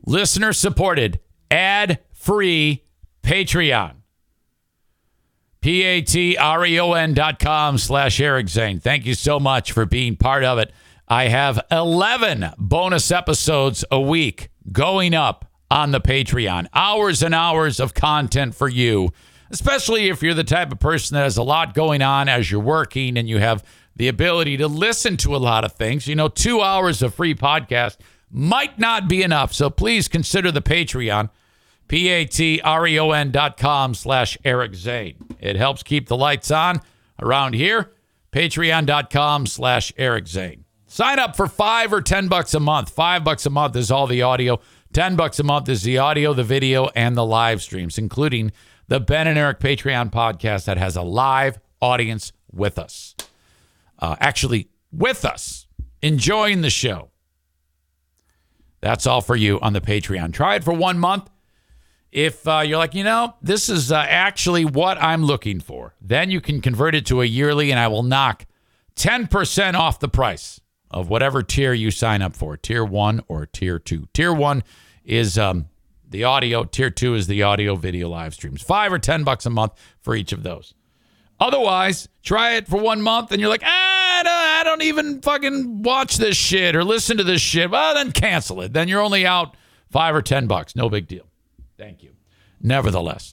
Listener supported, ad free Patreon. P A T R E O N dot com slash Eric Zane. Thank you so much for being part of it. I have 11 bonus episodes a week going up on the Patreon. Hours and hours of content for you, especially if you're the type of person that has a lot going on as you're working and you have the ability to listen to a lot of things. You know, two hours of free podcast might not be enough. So please consider the Patreon. P-A-T-R-E-O-N dot com slash Eric Zane. It helps keep the lights on around here. Patreon.com slash Eric Zane. Sign up for five or ten bucks a month. Five bucks a month is all the audio. Ten bucks a month is the audio, the video, and the live streams, including the Ben and Eric Patreon podcast that has a live audience with us. Uh, actually, with us, enjoying the show. That's all for you on the Patreon. Try it for one month. If uh, you're like, you know, this is uh, actually what I'm looking for, then you can convert it to a yearly, and I will knock 10% off the price of whatever tier you sign up for tier one or tier two. Tier one is um, the audio, tier two is the audio video live streams. Five or 10 bucks a month for each of those. Otherwise, try it for one month and you're like, ah, I don't, even fucking watch this shit or listen to this shit. Well, then cancel it. Then you're only out five or 10 bucks. No big deal. Thank you. Nevertheless,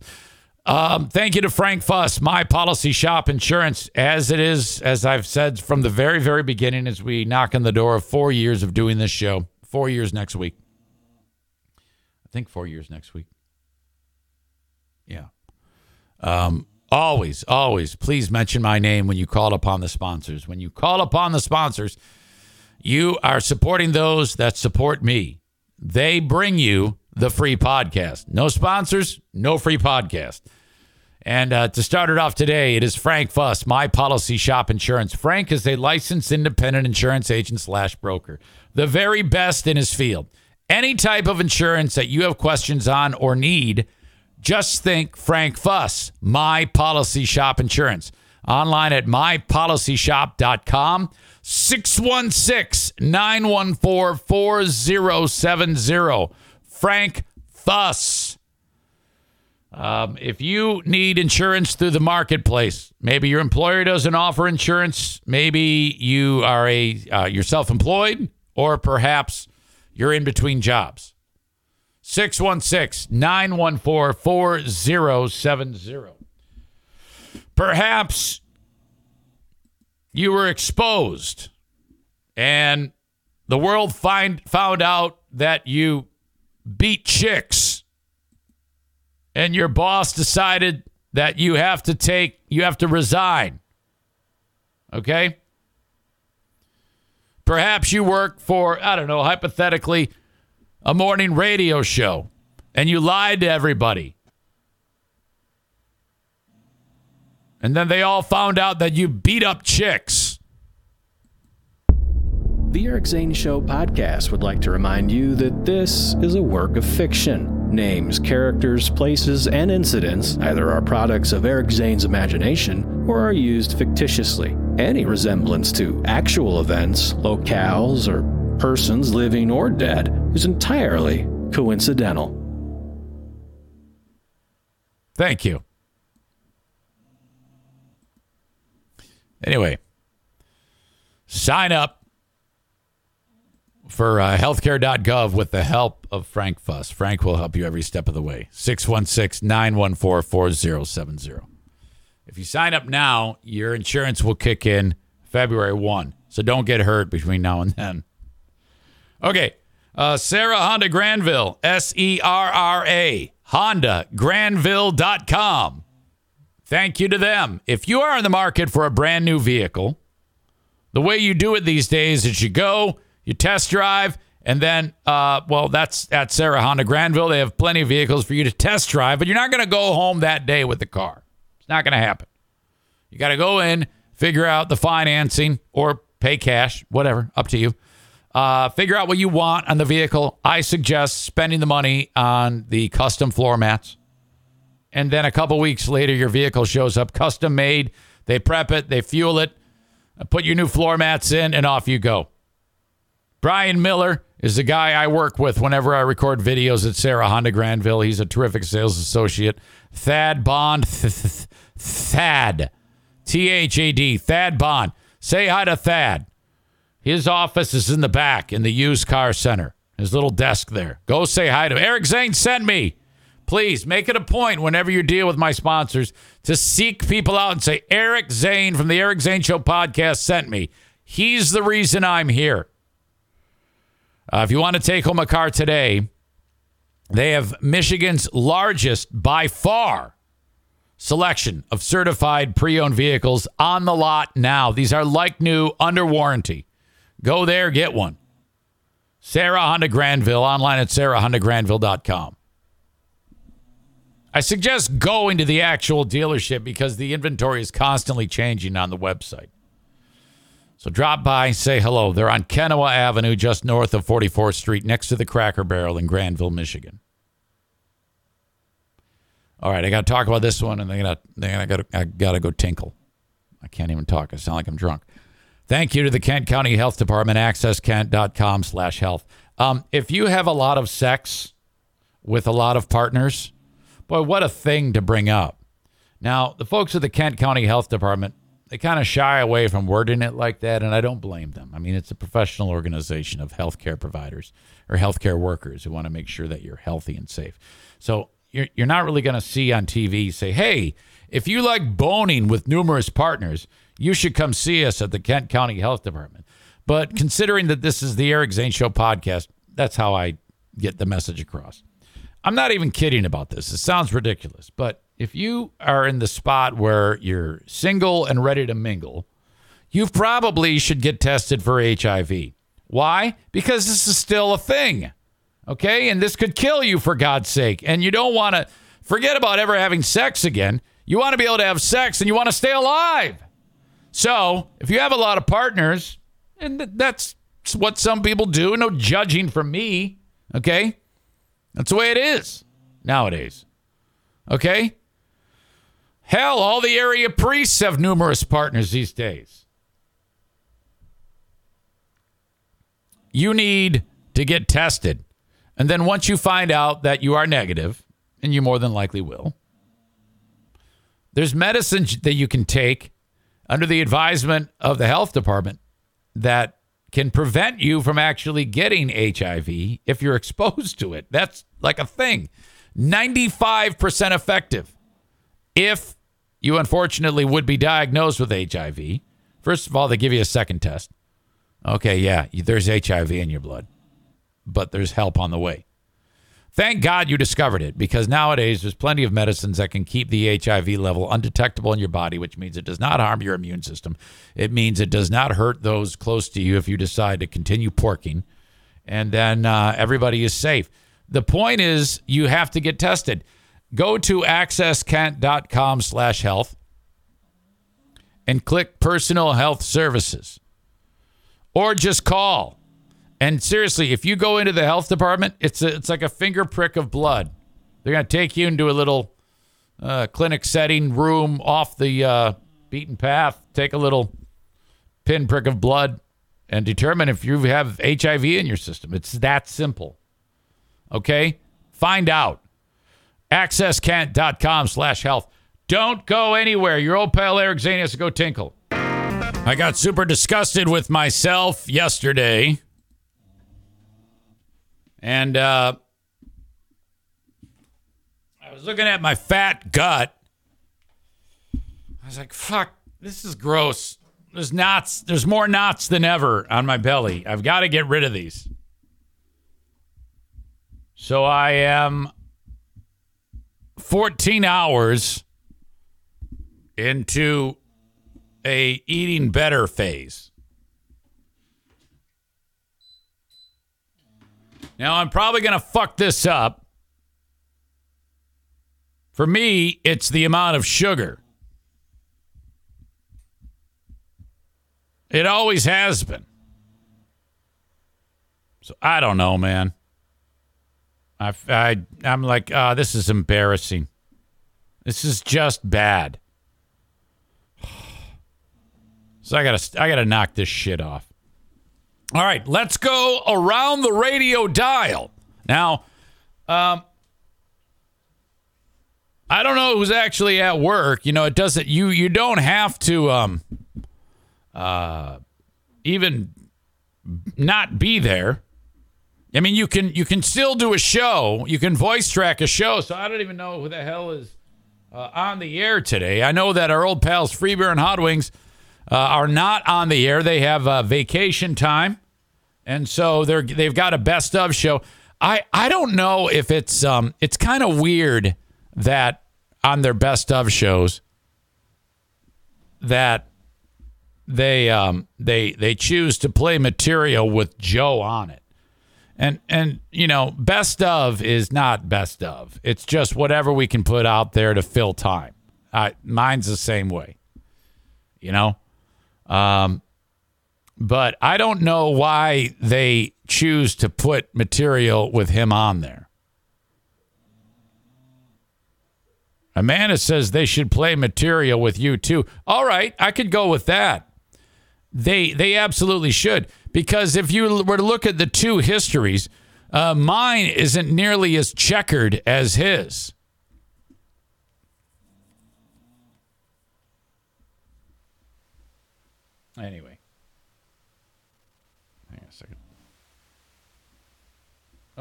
um, thank you to Frank Fuss, My Policy Shop Insurance, as it is, as I've said from the very, very beginning, as we knock on the door of four years of doing this show, four years next week. Think four years next week. Yeah. Um, always, always, please mention my name when you call upon the sponsors. When you call upon the sponsors, you are supporting those that support me. They bring you the free podcast. No sponsors, no free podcast. And uh, to start it off today, it is Frank Fuss, My Policy Shop Insurance. Frank is a licensed independent insurance agent slash broker, the very best in his field. Any type of insurance that you have questions on or need, just think Frank Fuss, My Policy Shop Insurance. Online at mypolicyshop.com, 616 914 4070. Frank Fuss. Um, if you need insurance through the marketplace, maybe your employer doesn't offer insurance, maybe you are a uh, you're self-employed, or perhaps you're in between jobs. 616 914 4070. Perhaps you were exposed and the world find, found out that you beat chicks and your boss decided that you have to take, you have to resign. Okay? Perhaps you work for, I don't know, hypothetically, a morning radio show and you lied to everybody. And then they all found out that you beat up chicks. The Eric Zane Show podcast would like to remind you that this is a work of fiction. Names, characters, places, and incidents either are products of Eric Zane's imagination or are used fictitiously. Any resemblance to actual events, locales, or persons living or dead is entirely coincidental. Thank you. Anyway, sign up for uh, healthcare.gov with the help of Frank Fuss. Frank will help you every step of the way. 616 914 4070. If you sign up now, your insurance will kick in February 1. So don't get hurt between now and then. Okay. Uh, Serra Honda Grandville, S E R R A, Honda Grandville.com. Thank you to them. If you are in the market for a brand new vehicle, the way you do it these days is you go, you test drive, and then, uh, well, that's at Serra Honda Grandville. They have plenty of vehicles for you to test drive, but you're not going to go home that day with the car. Not going to happen. You got to go in, figure out the financing or pay cash, whatever, up to you. Uh, figure out what you want on the vehicle. I suggest spending the money on the custom floor mats. And then a couple weeks later, your vehicle shows up custom made. They prep it, they fuel it, put your new floor mats in, and off you go. Brian Miller is the guy I work with whenever I record videos at Serra Honda Grandville. He's a terrific sales associate. Thad Bond, Thad, T H A D, Thad Bond. Say hi to Thad. His office is in the back in the used car center. His little desk there. Go say hi to him. Eric Zane sent me. Please make it a point whenever you deal with my sponsors to seek people out and say, Eric Zane from the Eric Zane Show podcast sent me. He's the reason I'm here. Uh, if you want to take home a car today, they have Michigan's largest, by far, selection of certified pre owned vehicles on the lot now. These are like new, under warranty. Go there, get one. Serra Honda Grandville, online at serrahondagranville.com. I suggest going to the actual dealership because the inventory is constantly changing on the website. So drop by, say hello. They're on Kenowa Avenue, just north of 44th Street, next to the Cracker Barrel in Grandville, Michigan. All right, I got to talk about this one, and then I got I got to go tinkle. I can't even talk. I sound like I'm drunk. Thank you to the Kent County Health Department, accesskent.com slash health. Um, if you have a lot of sex with a lot of partners, boy, what a thing to bring up. Now, the folks at the Kent County Health Department, they kind of shy away from wording it like that, and I don't blame them. I mean, it's a professional organization of healthcare providers or healthcare workers who want to make sure that you're healthy and safe. So you're, you're not really going to see on TV say, hey, if you like boning with numerous partners, you should come see us at the Kent County Health Department. But considering that this is the Eric Zane Show podcast, that's how I get the message across. I'm not even kidding about this. It sounds ridiculous, but if you are in the spot where you're single and ready to mingle, you probably should get tested for HIV. Why? Because this is still a thing. Okay? And this could kill you for God's sake. And you don't want to forget about ever having sex again. You want to be able to have sex and you want to stay alive. So, if you have a lot of partners, and that's what some people do, no judging from me, okay? That's the way it is nowadays. Okay? Hell, all the area priests have numerous partners these days. You need to get tested. And then once you find out that you are negative, and you more than likely will, there's medicine that you can take under the advisement of the health department that can prevent you from actually getting HIV if you're exposed to it. That's like a thing. 95% effective if you unfortunately would be diagnosed with HIV. First of all, they give you a second test. Okay, yeah, there's HIV in your blood, but there's help on the way. Thank God you discovered it because nowadays there's plenty of medicines that can keep the HIV level undetectable in your body, which means it does not harm your immune system. It means it does not hurt those close to you if you decide to continue porking. And then uh, everybody is safe. The point is you have to get tested. Go to accesskent.com slash health and click personal health services or just call and seriously, if you go into the health department, it's a, it's like a finger prick of blood. They're going to take you into a little uh, clinic setting room off the uh, beaten path, take a little pinprick of blood, and determine if you have HIV in your system. It's that simple. Okay? Find out. AccessKent.com slash health. Don't go anywhere. Your old pal Eric Zane has to go tinkle. I got super disgusted with myself yesterday and uh, I was looking at my fat gut. I was like, fuck, this is gross. There's knots. There's more knots than ever on my belly. I've got to get rid of these. So I am 14 hours into a eating better phase. Now, I'm probably going to fuck this up. For me, it's the amount of sugar. It always has been. So I don't know, man. I, I I'm like, uh, this is embarrassing. This is just bad. So I gotta I gotta knock this shit off. All right, let's go around the radio dial. Now, um, I don't know who's actually at work. You know, it doesn't you you don't have to um uh even not be there. I mean, you can you can still do a show. You can voice track a show. So I don't even know who the hell is uh, on the air today. I know that our old pals Free Beer and Hot Wings uh, are not on the air. They have uh, vacation time and so they're they've got a best of show. I I don't know if it's um it's kind of weird that on their best of shows that they um they they choose to play material with Joe on it. And and you know, best of is not best of. It's just whatever we can put out there to fill time. I mine's the same way. You know? Um but I don't know why they choose to put material with him on there. Amanda says they should play material with you too. All right, I could go with that. They they absolutely should because if you were to look at the two histories, uh, mine isn't nearly as checkered as his. Anyway.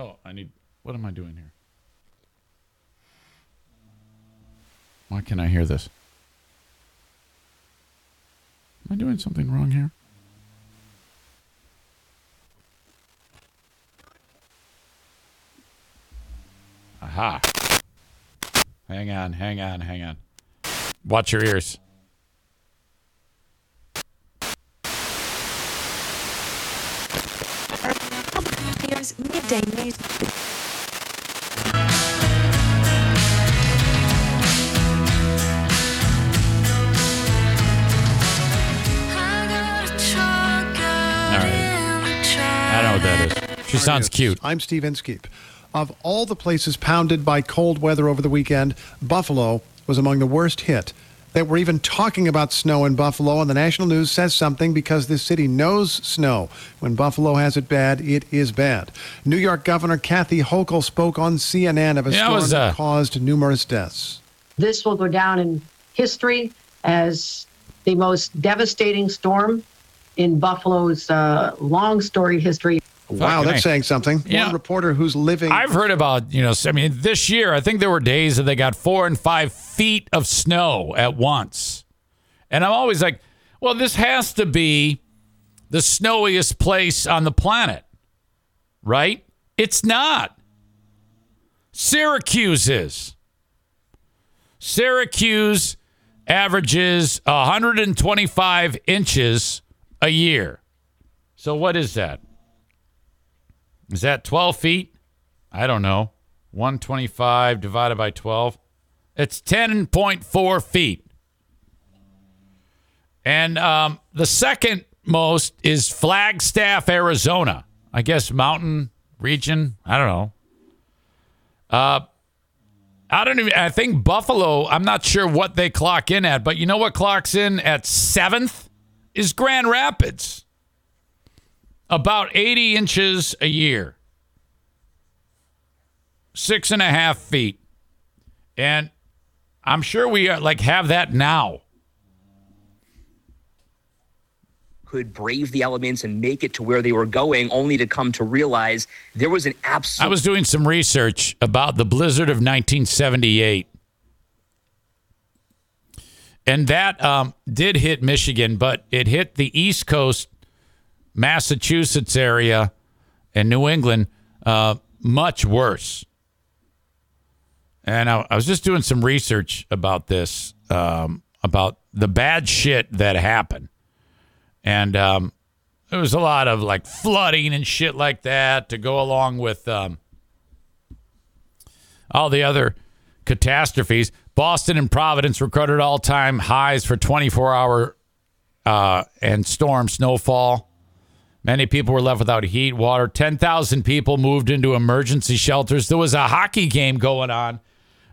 Oh, I need. What am I doing here? Why can I hear this? Am I doing something wrong here? Aha. Hang on, hang on, hang on. Watch your ears. Here's midday news. All right. I don't know what that is. She sounds cute. I'm Steve Inskeep. Of all the places pounded by cold weather over the weekend, Buffalo was among the worst hit. That we're even talking about snow in Buffalo, and the national news says something because this city knows snow. When Buffalo has it bad, it is bad. New York Governor Kathy Hochul spoke on CNN of a Yeah, storm was, uh, that caused numerous deaths. This will go down in history as the most devastating storm in Buffalo's uh, long story history. Wow, Fucking that's A. saying something. Yeah. One reporter who's living. I've heard about, you know, I mean, this year, I think there were days that they got four and five feet of snow at once. And I'm always like, well, this has to be the snowiest place on the planet, right? It's not. Syracuse is. Syracuse averages 125 inches a year. So, what is that? Is that 12 feet? I don't know. 125 divided by 12. It's 10.4 feet. And um, the second most is Flagstaff, Arizona. I guess mountain region. I don't know. Uh, I don't even. I think Buffalo. I'm not sure what they clock in at, but you know what clocks in at seventh is Grand Rapids about 80 inches a year, six and a half feet. And I'm sure we are, like have that now. could brave the elements and make it to where they were going, only to come to realize there was an absolute. I was doing some research about the blizzard of 1978. And that um, did hit Michigan, but it hit the East Coast, Massachusetts area, and New England uh, much worse. And I, I was just doing some research about this, um, about the bad shit that happened. And um, there was a lot of like flooding and shit like that to go along with um, all the other catastrophes. Boston and Providence recorded all time highs for 24 hour uh, and storm snowfall. Many people were left without heat, water. 10,000 people moved into emergency shelters. There was a hockey game going on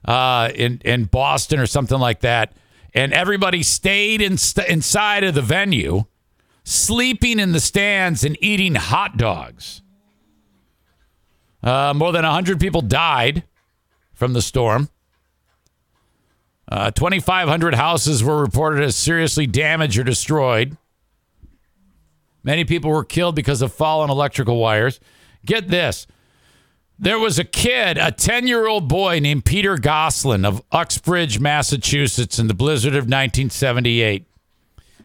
uh, in, in Boston or something like that. And everybody stayed in, inside of the venue, sleeping in the stands and eating hot dogs. Uh, more than 100 people died from the storm. Uh, 2,500 houses were reported as seriously damaged or destroyed. Many people were killed because of fallen electrical wires. Get this. There was a kid, a 10 year old boy named Peter Gosselin of Uxbridge, Massachusetts, in the blizzard of 1978.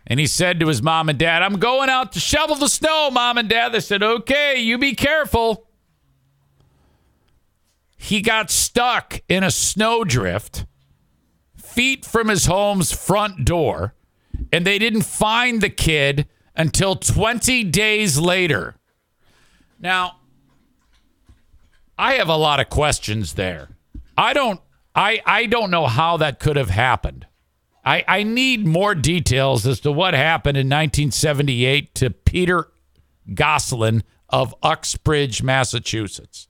And he said to his mom and dad, I'm going out to shovel the snow, mom and dad. They said, okay, you be careful. He got stuck in a snowdrift feet from his home's front door, and they didn't find the kid until 20 days later. Now, I have a lot of questions there. I don't I I don't know how that could have happened. I, I need more details as to what happened in 1978 to Peter Gosselin of Uxbridge, Massachusetts.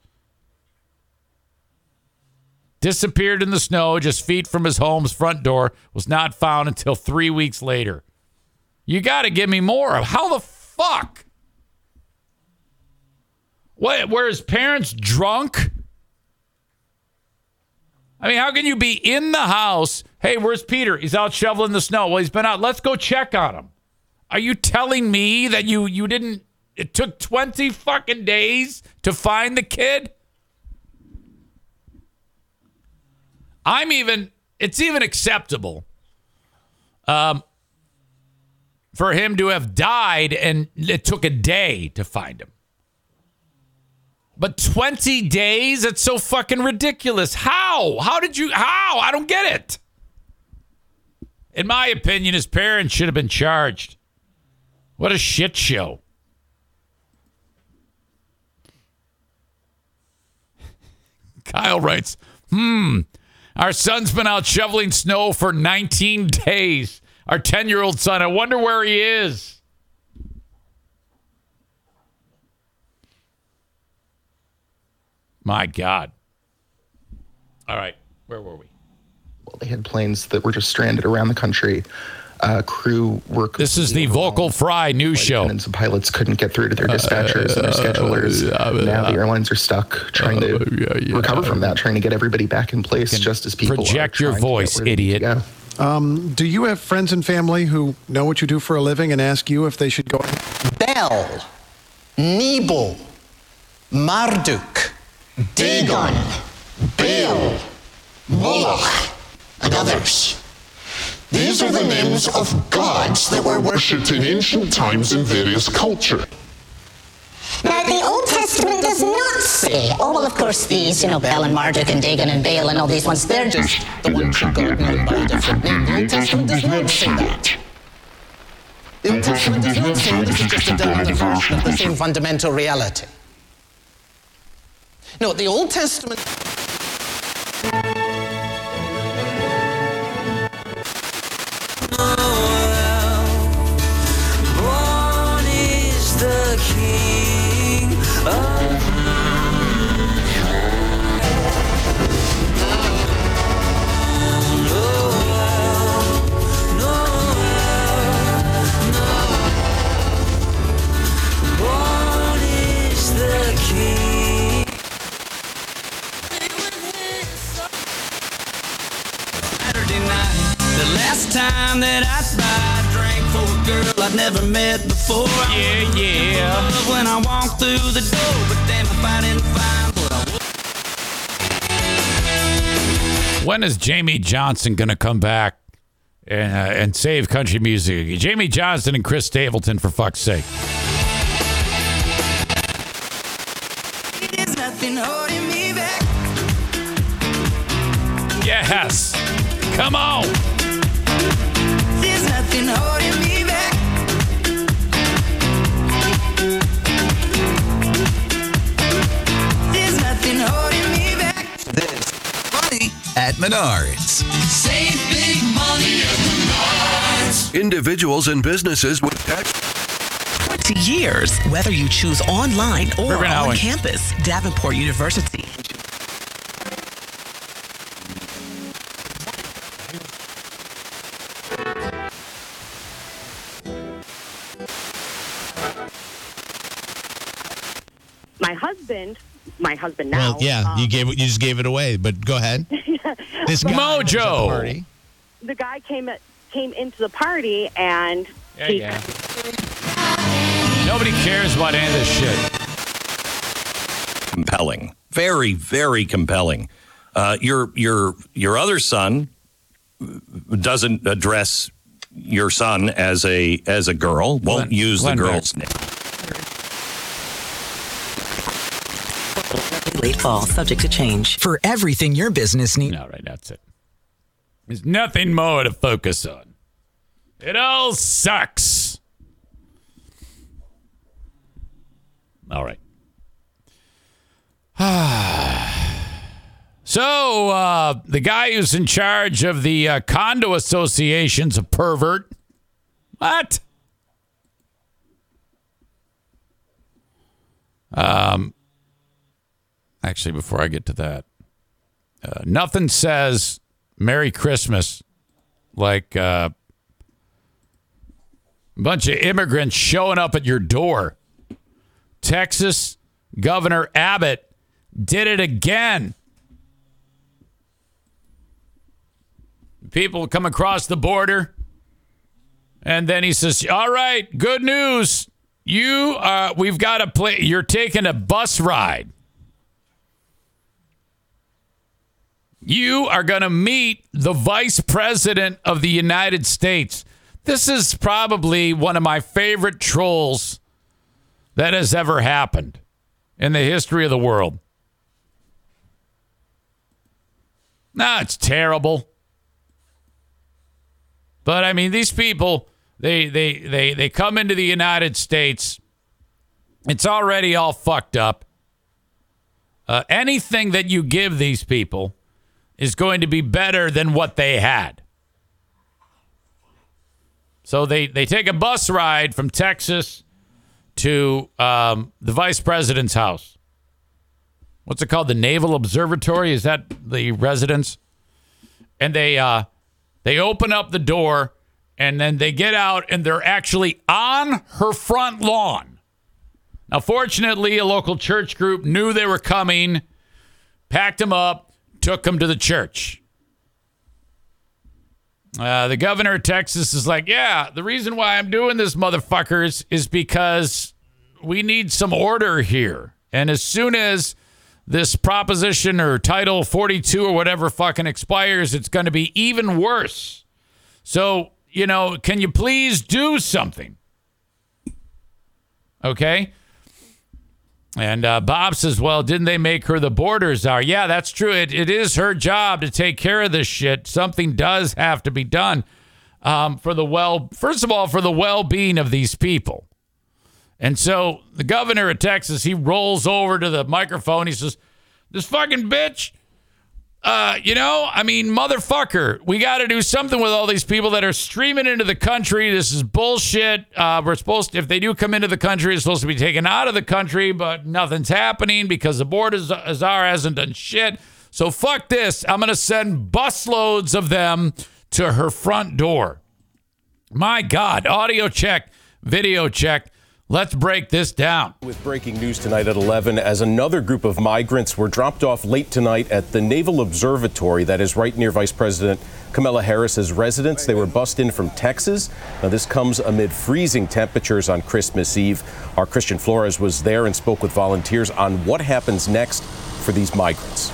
Disappeared in the snow just feet from his home's front door, was not found until three weeks later. You got to give me more how the fuck? What, were his parents drunk? I mean, how can you be in the house? Hey, where's Peter? He's out shoveling the snow. Well, he's been out. Let's go check on him. Are you telling me that you you didn't? It took twenty fucking days to find the kid. I'm even. It's even acceptable. Um, for him to have died and it took a day to find him. But 20 days? It's so fucking ridiculous. How? How did you? How? I don't get it. In my opinion, his parents should have been charged. What a shit show. Kyle writes, hmm, our son's been out shoveling snow for 19 days. Our 10 year old son, I wonder where he is. My God. All right, where were we? Well, they had planes that were just stranded around the country. Uh, crew work. This is the Vocal Fry news show. And some pilots couldn't get through to their dispatchers and their uh, uh, schedulers. Uh, now the airlines are stuck trying to recover from that, trying to get everybody back in place just as people project your trying to get voice, where they need to idiot. Um, do you have friends and family who know what you do for a living and ask you if they should go? Bel, Nebo, Marduk, Dagon, Baal, Moloch, and others. These are the names of gods that were worshipped in ancient times in various cultures. Now, the Old Testament does not say, oh, well, of course, these, you know, Bel and Marduk and Dagon and Baal and all these ones, they're just the ones who God known by a different name. The Old Testament does not say that. The Old Testament does not say this is just a diluted version of the same fundamental reality. No, the Old Testament. Is Jamey Johnson going to come back and, uh, and save country music? Jamey Johnson and Chris Stapleton, for fuck's sake. There's nothing holding me back. Yes. Come on. At Menards. Save big money at Menards. Individuals and businesses with tax. 20 years, whether you choose online or Reverend on Owen. campus. Davenport University. my husband, my husband now. Well, yeah, um, you gave. You just gave it away. But go ahead. This guy was the Mojo. party. the guy came at, came into the party and Yeah, he, yeah. Nobody cares about any of this shit. compelling, very, very compelling. Uh, your your your other son doesn't address your son as a as a girl. Won't use Glenn the Beck. girl's name. Fall, subject to change. For everything your business needs. All right, that's it. There's nothing more to focus on. It all sucks. All right. so, uh, the guy who's in charge of the uh, condo association's a pervert. What? Um, actually, before I get to that, uh, nothing says Merry Christmas like uh, a bunch of immigrants showing up at your door. Texas Governor Abbott did it again. People come across the border, and then he says, "All right, good news. You, uh, we've got a play. You're taking a bus ride." You are going to meet the vice president of the United States. This is probably one of my favorite trolls that has ever happened. in the history of the world. Nah, it's terrible. But I mean, these people, they they they they come into the United States. It's already all fucked up. Uh, anything that you give these people is going to be better than what they had. So they they take a bus ride from Texas to um, the vice president's house. What's it called? The Naval Observatory? Is that the residence? And they uh, they open up the door and then they get out and they're actually on her front lawn. Now, fortunately, a local church group knew they were coming, packed them up, took him to the church. Uh, the governor of Texas is like, yeah, the reason why I'm doing this, motherfuckers, is because we need some order here. And as soon as this proposition or Title 42 or whatever fucking expires, it's going to be even worse. So, you know, can you please do something? Okay. And uh, Bob says, well, didn't they make her the border czar? Yeah, that's true. It, it is her job to take care of this shit. Something does have to be done um, for the well, first of all, for the well being of these people. And so the governor of Texas, he rolls over to the microphone. He says, this fucking bitch, uh, you know, I mean, motherfucker, we got to do something with all these people that are streaming into the country. This is bullshit. Uh, we're supposed to, if they do come into the country, it's supposed to be taken out of the country, but nothing's happening because the border czar hasn't done shit. So fuck this. I'm going to send busloads of them to her front door. My God, audio check, video check. Let's break this down. With breaking news tonight at 11, as another group of migrants were dropped off late tonight at the Naval Observatory, that is right near Vice President Kamala Harris's residence. They were bussed in from Texas. Now, this comes amid freezing temperatures on Christmas Eve. Our Christian Flores was there and spoke with volunteers on what happens next for these migrants.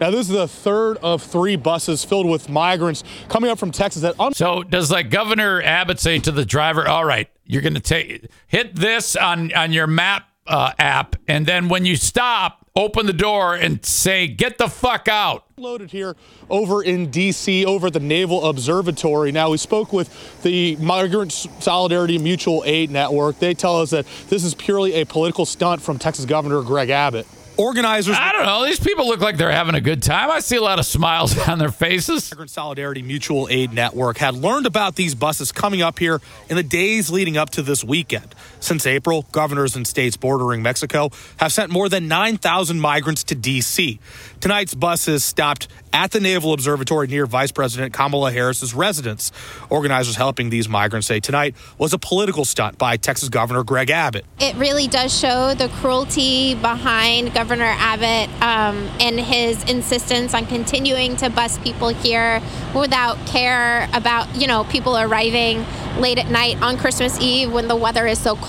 Now, this is the third of three buses filled with migrants coming up from Texas. That un- so does like Governor Abbott say to the driver, "All right, you're going to take hit this on on your map uh, app, and then when you stop, open the door and say, get the fuck out." Loaded here over in D.C. over at the Naval Observatory. Now, we spoke with the Migrant Solidarity Mutual Aid Network. They tell us that this is purely a political stunt from Texas Governor Greg Abbott organizers. I don't know. These people look like they're having a good time. I see a lot of smiles on their faces. Migrant Solidarity Mutual Aid Network had learned about these buses coming up here in the days leading up to this weekend. Since April, governors in states bordering Mexico have sent more than 9,000 migrants to D.C. Tonight's buses stopped at the Naval Observatory near Vice President Kamala Harris's residence. Organizers helping these migrants say tonight was a political stunt by Texas Governor Greg Abbott. It really does show the cruelty behind Governor Abbott um, and his insistence on continuing to bus people here without care about, you know, people arriving late at night on Christmas Eve when the weather is so cold.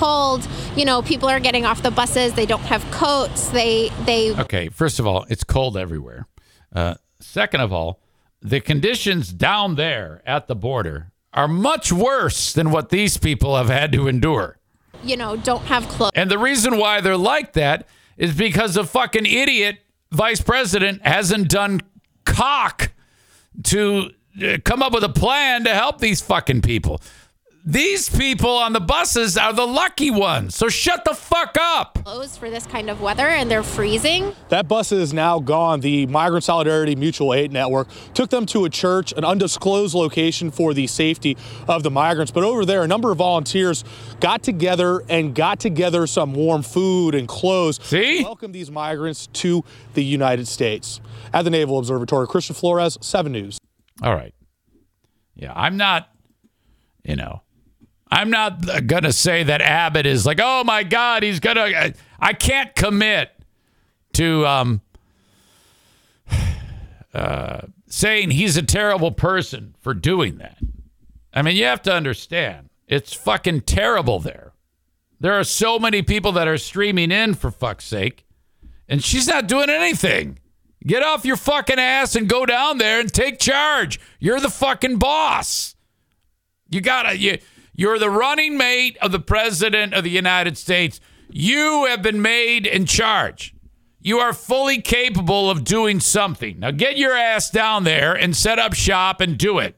You know, people are getting off the buses. They don't have coats. They they. Okay, first of all, it's cold everywhere. Uh, second of all, the conditions down there at the border are much worse than what these people have had to endure. You know, don't have clothes. And the reason why they're like that is because the fucking idiot vice president hasn't done cock to uh, come up with a plan to help these fucking people. These people on the buses are the lucky ones. So shut the fuck up. Clothes for this kind of weather and they're freezing. That bus is now gone. The Migrant Solidarity Mutual Aid Network took them to a church, an undisclosed location for the safety of the migrants. But over there, a number of volunteers got together and got together some warm food and clothes. See? welcome these migrants to the United States. At the Naval Observatory, Christian Flores, 7 News. All right. Yeah, I'm not, you know, I'm not going to say that Abbott is like, oh my God, he's going to. I can't commit to um, uh, saying he's a terrible person for doing that. I mean, you have to understand, it's fucking terrible there. There are so many people that are streaming in, for fuck's sake, and she's not doing anything. Get off your fucking ass and go down there and take charge. You're the fucking boss. You gotta, you, you're the running mate of the president of the United States. You have been made in charge. You are fully capable of doing something. Now get your ass down there and set up shop and do it.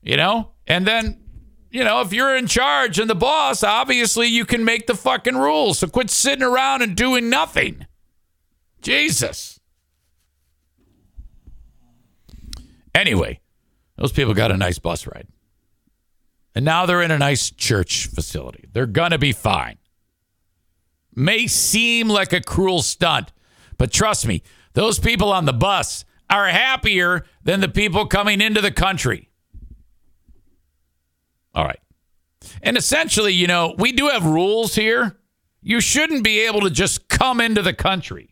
You know? And then, you know, if you're in charge and the boss, obviously you can make the fucking rules. So quit sitting around and doing nothing. Jesus. Anyway, those people got a nice bus ride. And now they're in a nice church facility. They're going to be fine. May seem like a cruel stunt, but trust me, those people on the bus are happier than the people coming into the country. All right. And essentially, you know, we do have rules here. You shouldn't be able to just come into the country.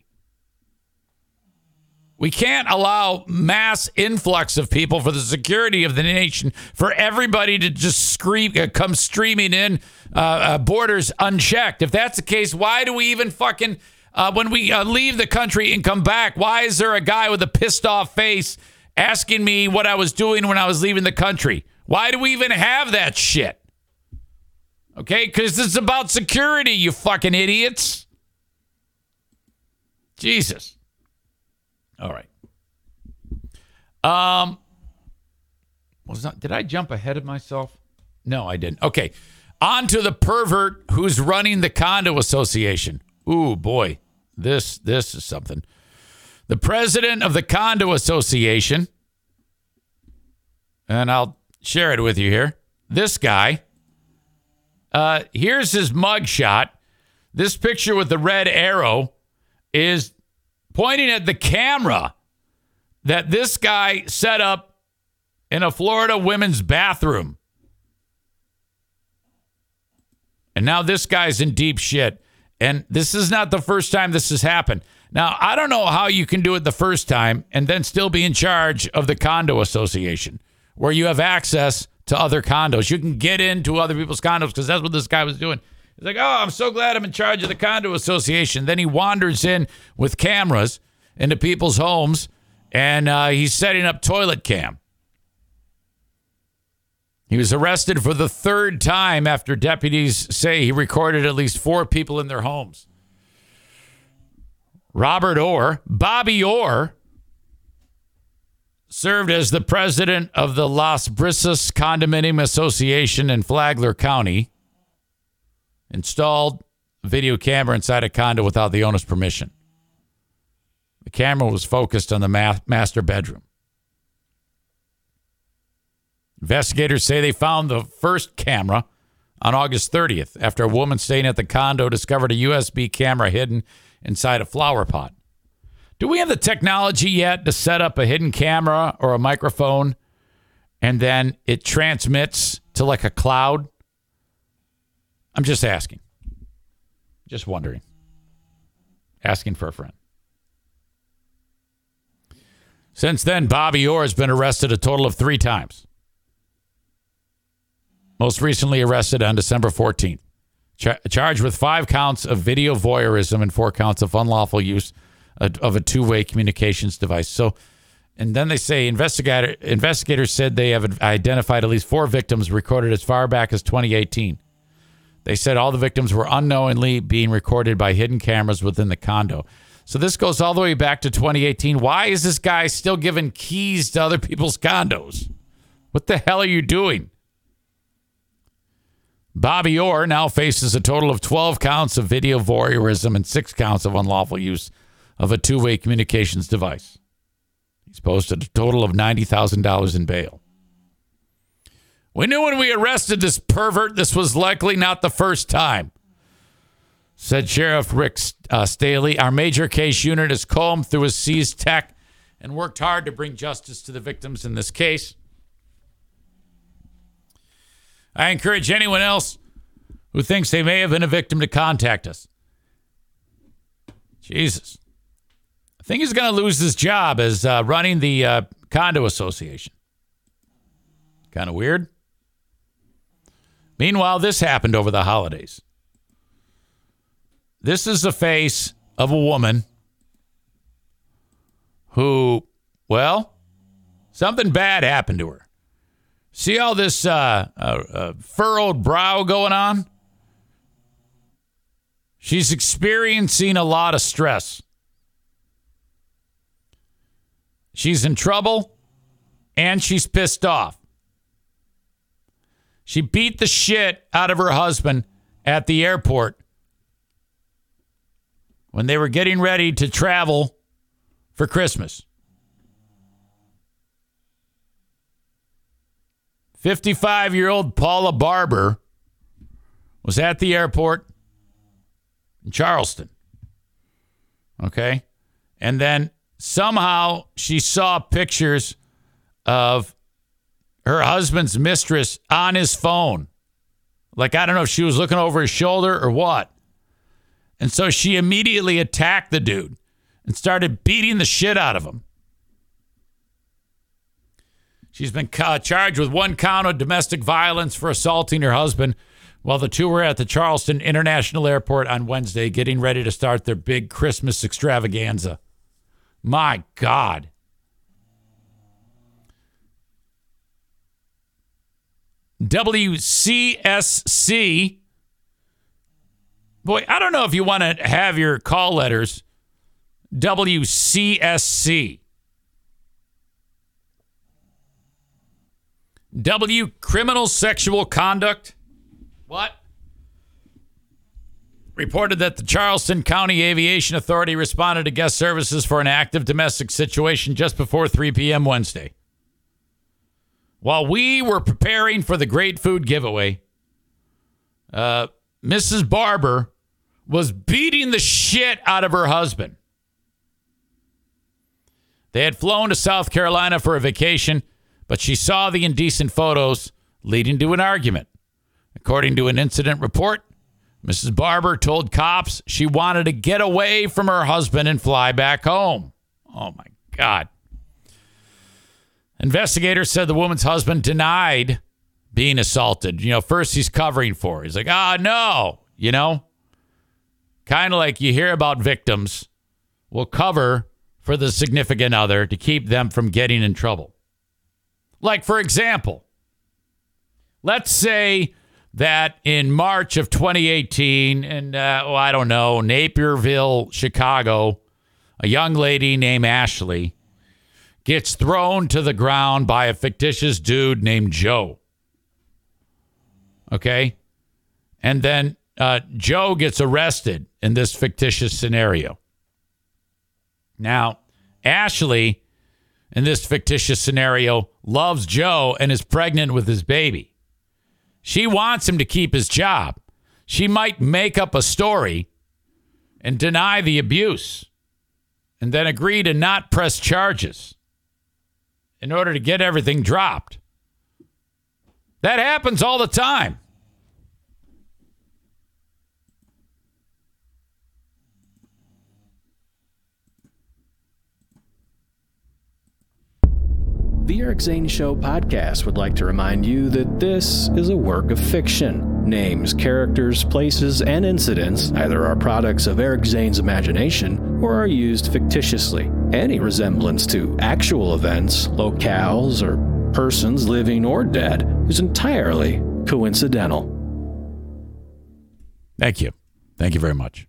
We can't allow mass influx of people for the security of the nation for everybody to just scream, uh, come streaming in uh, uh, borders unchecked. If that's the case, why do we even fucking uh, when we uh, leave the country and come back? Why is there a guy with a pissed off face asking me what I was doing when I was leaving the country? Why do we even have that shit? Okay, because it's about security, you fucking idiots. Jesus. All right. Um, was not? Did I jump ahead of myself? No, I didn't. Okay. On to the pervert who's running the condo association. Ooh, boy. This this is something. The president of the condo association, and I'll share it with you here. This guy. Uh, here's his mugshot. This picture with the red arrow is pointing at the camera that this guy set up in a Florida women's bathroom. And now this guy's in deep shit. And this is not the first time this has happened. Now, I don't know how you can do it the first time and then still be in charge of the condo association where you have access to other condos. You can get into other people's condos because that's what this guy was doing. He's like, oh, I'm so glad I'm in charge of the condo association. Then he wanders in with cameras into people's homes and uh, he's setting up toilet cam. He was arrested for the third time after deputies say he recorded at least four people in their homes. Robert Orr, Bobby Orr, served as the president of the Las Brisas Condominium Association in Flagler County, installed a video camera inside a condo without the owner's permission. The camera was focused on the ma- master bedroom. Investigators say they found the first camera on August 30th after a woman staying at the condo discovered a USB camera hidden inside a flower pot. Do we have the technology yet to set up a hidden camera or a microphone and then it transmits to like a cloud? I'm just asking. Just wondering. Asking for a friend. Since then, Bobby Orr has been arrested a total of three times. Most recently arrested on December 14th. Char- charged with five counts of video voyeurism and four counts of unlawful use of a two-way communications device. So, and then they say investigator investigators said they have identified at least four victims recorded as far back as 2018. They said all the victims were unknowingly being recorded by hidden cameras within the condo. So this goes all the way back to 2018. Why is this guy still giving keys to other people's condos? What the hell are you doing? Bobby Orr now faces a total of 12 counts of video voyeurism and six counts of unlawful use of a two way communications device. He's posted a total of $90,000 in bail. We knew when we arrested this pervert, this was likely not the first time, said Sheriff Rick uh, Staly. Our major case unit has combed through his seized tech and worked hard to bring justice to the victims in this case. I encourage anyone else who thinks they may have been a victim to contact us. Jesus. I think he's going to lose his job as uh, running the uh, condo association. Kind of weird. Meanwhile, this happened over the holidays. This is the face of a woman who, well, something bad happened to her. See all this uh, uh, uh, furrowed brow going on? She's experiencing a lot of stress. She's in trouble and she's pissed off. She beat the shit out of her husband at the airport when they were getting ready to travel for Christmas. 55 year old Paula Barber was at the airport in Charleston. Okay. And then somehow she saw pictures of her husband's mistress on his phone. Like, I don't know if she was looking over his shoulder or what. And so she immediately attacked the dude and started beating the shit out of him. She's been ca- charged with one count of domestic violence for assaulting her husband while the two were at the Charleston International Airport on Wednesday getting ready to start their big Christmas extravaganza. My God. WCSC. Boy, I don't know if you want to have your call letters WCSC. W criminal sexual conduct. What? Reported that the Charleston County Aviation Authority responded to guest services for an active domestic situation just before 3 p.m. Wednesday. While we were preparing for the great food giveaway, uh, Mrs. Barber was beating the shit out of her husband. They had flown to South Carolina for a vacation, but she saw the indecent photos leading to an argument. According to an incident report, Mrs. Barber told cops she wanted to get away from her husband and fly back home. Oh my God. Investigators said the woman's husband denied being assaulted. You know, first he's covering for. Her. He's like, ah, oh, no, you know, kind of like you hear about victims will cover for the significant other to keep them from getting in trouble. Like, for example, let's say that in March of 2018, and uh, oh, I don't know, Naperville, Chicago, a young lady named Ashley gets thrown to the ground by a fictitious dude named Joe. Okay. And then uh, Joe gets arrested in this fictitious scenario. Now, Ashley, in this fictitious scenario, loves Joe and is pregnant with his baby. She wants him to keep his job. She might make up a story and deny the abuse and then agree to not press charges in order to get everything dropped. That happens all the time. The Eric Zane Show podcast would like to remind you that this is a work of fiction. Names, characters, places, and incidents either are products of Eric Zane's imagination or are used fictitiously. Any resemblance to actual events, locales, or persons living or dead is entirely coincidental. Thank you. Thank you very much.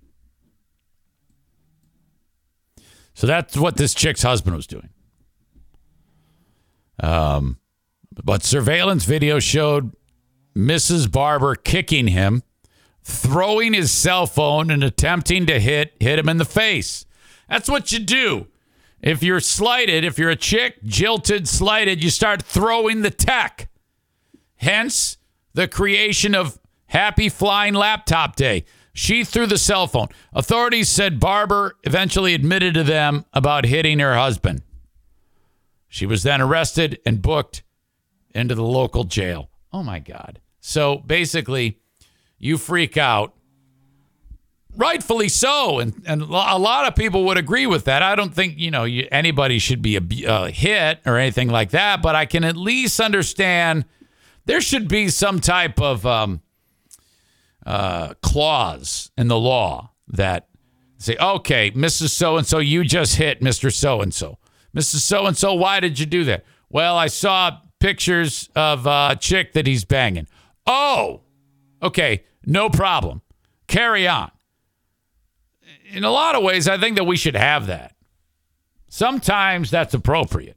So that's what this chick's husband was doing. Um, but surveillance video showed Mrs. Barber kicking him, throwing his cell phone, and attempting to hit hit him in the face. That's what you do. If you're slighted, if you're a chick, jilted, slighted, you start throwing the tech. Hence the creation of Happy Flying Laptop Day. She threw the cell phone. Authorities said Barber eventually admitted to them about hitting her husband. She was then arrested and booked into the local jail. Oh my God. So basically, you freak out. Rightfully so. And, and a lot of people would agree with that. I don't think, you know, you, anybody should be a uh, hit or anything like that, but I can at least understand there should be some type of um, uh, clause in the law that say, okay, Mrs. So and so, you just hit Mr. So and so. Mrs. So and so, why did you do that? Well, I saw pictures of a chick that he's banging. Oh, okay, no problem. Carry on. in a lot of ways, I think that we should have that. Sometimes that's appropriate.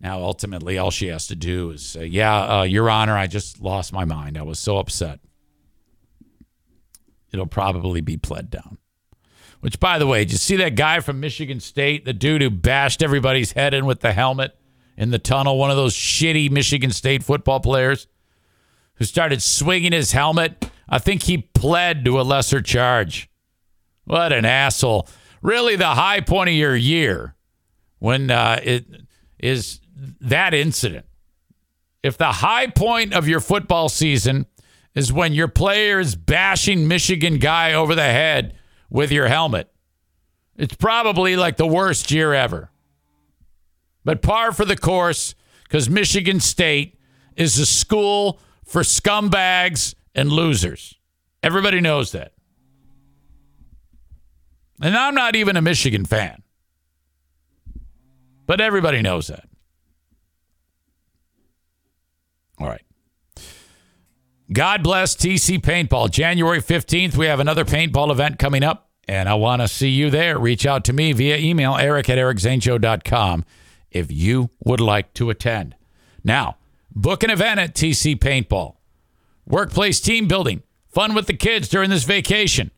Now, ultimately, all she has to do is say, Yeah, uh, Your Honor, I just lost my mind. I was so upset. It'll probably be pled down. Which, by the way, did you see that guy from Michigan State, the dude who bashed everybody's head in with the helmet in the tunnel? One of those shitty Michigan State football players who started swinging his helmet. I think he pled to a lesser charge. What an asshole. Really, the high point of your year when uh, it is that incident. If the high point of your football season is when your player is bashing Michigan guy over the head with your helmet, it's probably like the worst year ever. But par for the course because Michigan State is a school for scumbags and losers. Everybody knows that. And I'm not even a Michigan fan. But everybody knows that. All right. God bless TC Paintball. January 15th, we have another paintball event coming up, and I want to see you there. Reach out to me via email, eric at ericzaneshow.com, if you would like to attend. Now, book an event at TC Paintball. Workplace team building, fun with the kids during this vacation,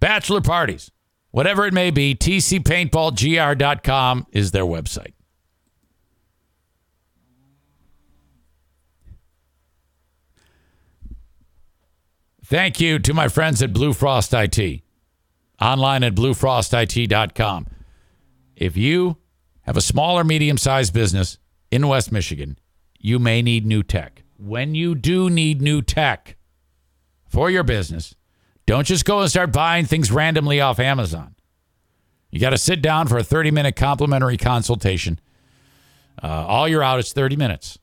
bachelor parties, whatever it may be, tcpaintballgr.com is their website. Thank you to my friends at Blue Frost IT. Online at bluefrostit.com. If you have a small or medium sized business in West Michigan, you may need new tech. When you do need new tech for your business, don't just go and start buying things randomly off Amazon. You got to sit down for a 30 minute complimentary consultation. Uh, all you're out is 30 minutes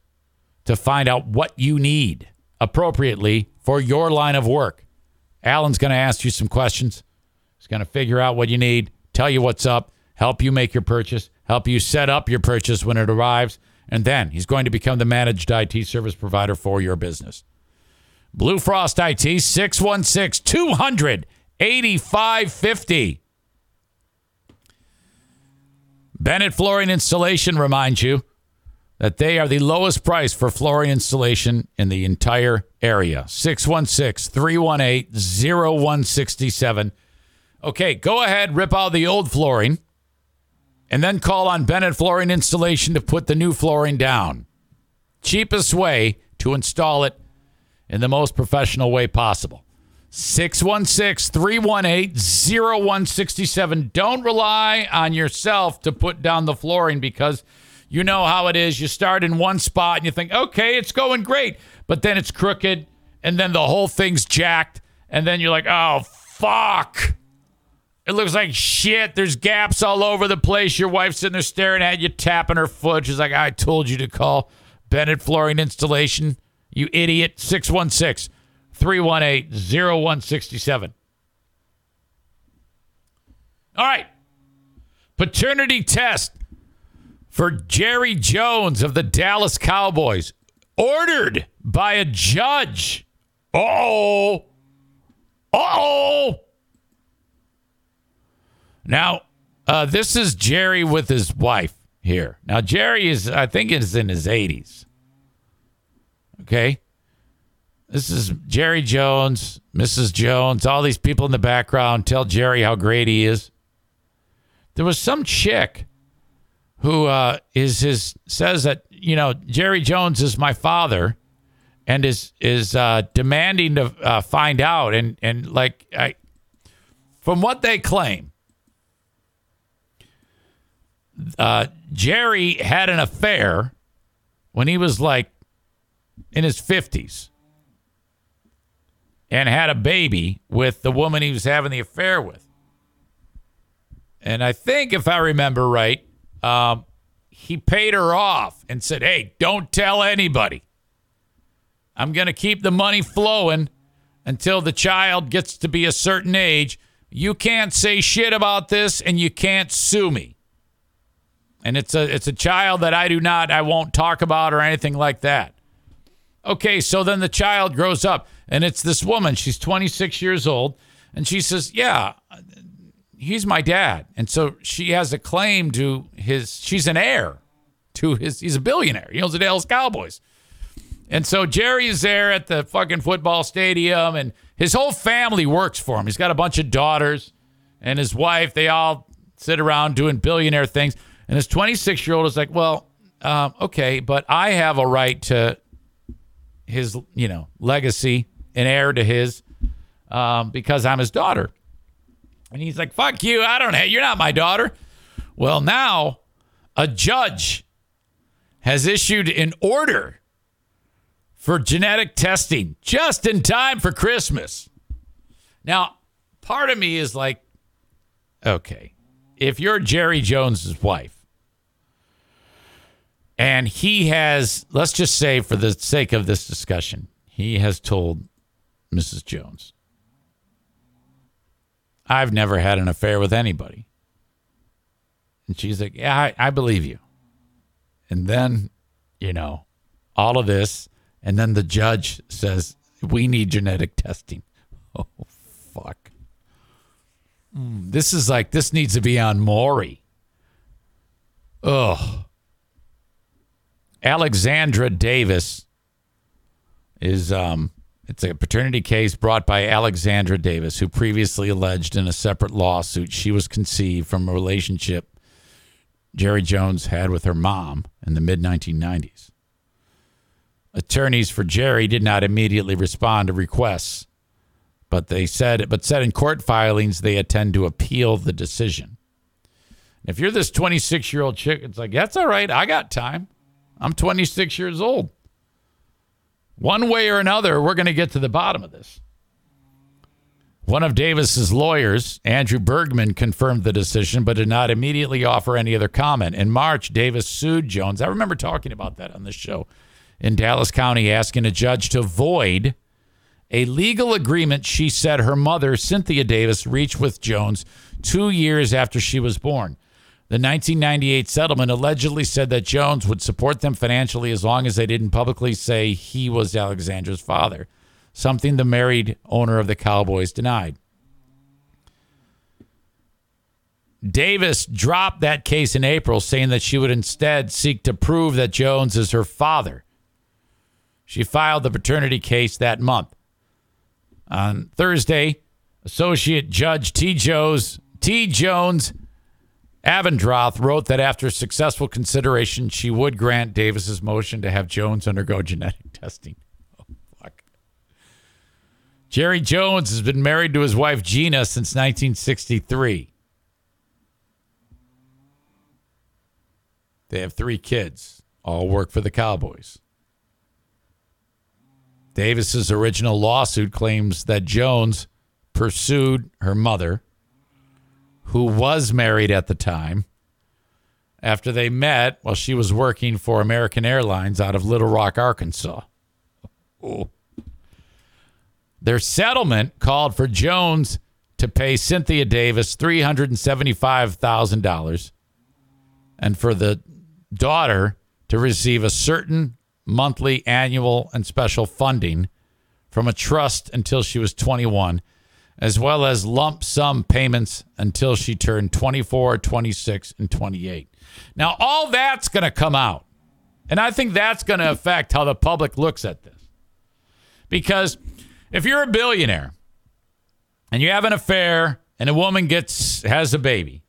to find out what you need appropriately for your line of work. Alan's going to ask you some questions. He's going to figure out what you need, tell you what's up, help you make your purchase, help you set up your purchase when it arrives, and then he's going to become the managed IT service provider for your business. Blue Frost IT 616 200 8550. Bennett Flooring Installation reminds you that they are the lowest price for flooring installation in the entire area. 616 318 0167. Okay, go ahead, rip out the old flooring, and then call on Bennett Flooring Installation to put the new flooring down. Cheapest way to install it in the most professional way possible. 616 318 0167. Don't rely on yourself to put down the flooring because you know how it is. You start in one spot and you think, okay, it's going great. But then it's crooked and then the whole thing's jacked. And then you're like, oh, fuck. It looks like shit. There's gaps all over the place. Your wife's sitting there staring at you, tapping her foot. She's like, I told you to call Bennett Flooring Installation. You idiot. 616 318 0167. All right. Paternity test for Jerry Jones of the Dallas Cowboys, ordered by a judge. Oh, oh. Now, uh, this is Jerry with his wife here. Now, Jerry is, I think, is in his 80s. Okay. This is Jerry Jones, Mrs. Jones, all these people in the background tell Jerry how great he is. There was some chick who uh, is his says that you know Jerry Jones is my father, and is is uh, demanding to uh, find out and and like I, from what they claim, uh, Jerry had an affair when he was like in his fifties and had a baby with the woman he was having the affair with. And I think, if I remember right, um, he paid her off and said, Hey, don't tell anybody. I'm going to keep the money flowing until the child gets to be a certain age. You can't say shit about this and you can't sue me. And it's a it's a child that I do not I won't talk about or anything like that. Okay, so then the child grows up and it's this woman, she's 26 years old, And she says, Yeah, he's my dad. And so she has a claim to his, she's an heir to his, he's a billionaire. He owns the Dallas Cowboys. And so Jerry is there at the fucking football stadium, and his whole family works for him. He's got a bunch of daughters and his wife. They all sit around doing billionaire things. And his 26 year old is like, Well, uh, okay, but I have a right to his, you know, legacy, an heir to his, um, because I'm his daughter. And he's like, fuck you. I don't know. You're not my daughter. Well, now a judge has issued an order for genetic testing just in time for Christmas. Now, part of me is like, okay, if you're Jerry Jones's wife, and he has, let's just say for the sake of this discussion, he has told Mrs. Jones, I've never had an affair with anybody. And she's like, Yeah, I, I believe you. And then, you know, all of this. And then the judge says, We need genetic testing. Oh, fuck. Mm, this is like, this needs to be on Maury. Ugh. Alexandra Davis is um it's a paternity case brought by Alexandra Davis, who previously alleged in a separate lawsuit she was conceived from a relationship Jerry Jones had with her mom in the mid 1990s. Attorneys for Jerry did not immediately respond to requests, but they said but said in court filings they intend to appeal the decision. If you're this 26 year old chick, it's like that's all right. I got time. I'm 26 years old. One way or another, we're going to get to the bottom of this. One of Davis's lawyers, Andrew Bergman, confirmed the decision but did not immediately offer any other comment. In March, Davis sued Jones. I remember talking about that on this show in Dallas County, asking a judge to void a legal agreement she said her mother, Cynthia Davis, reached with Jones two years after she was born. The 1998 settlement allegedly said that Jones would support them financially as long as they didn't publicly say he was Alexandra's father, something the married owner of the Cowboys denied. Davis dropped that case in April, saying that she would instead seek to prove that Jones is her father. She filed the paternity case that month. On Thursday, Associate Judge T. Jones, T. Jones Abendroth wrote that after successful consideration, she would grant Davis's motion to have Jones undergo genetic testing. Oh, fuck. Jerry Jones has been married to his wife Gina since 1963. They have three kids, all work for the Cowboys. Davis's original lawsuit claims that Jones pursued her mother who was married at the time, after they met while she was working for American Airlines out of Little Rock, Arkansas. Their settlement called for Jones to pay Cynthia Davis $375,000 and for the daughter to receive a certain monthly, annual, and special funding from a trust until she was 21 as well as lump sum payments until she turned 24, 26, and 28. Now, all that's going to come out. And I think that's going to affect how the public looks at this. Because if you're a billionaire and you have an affair and a woman gets has a baby,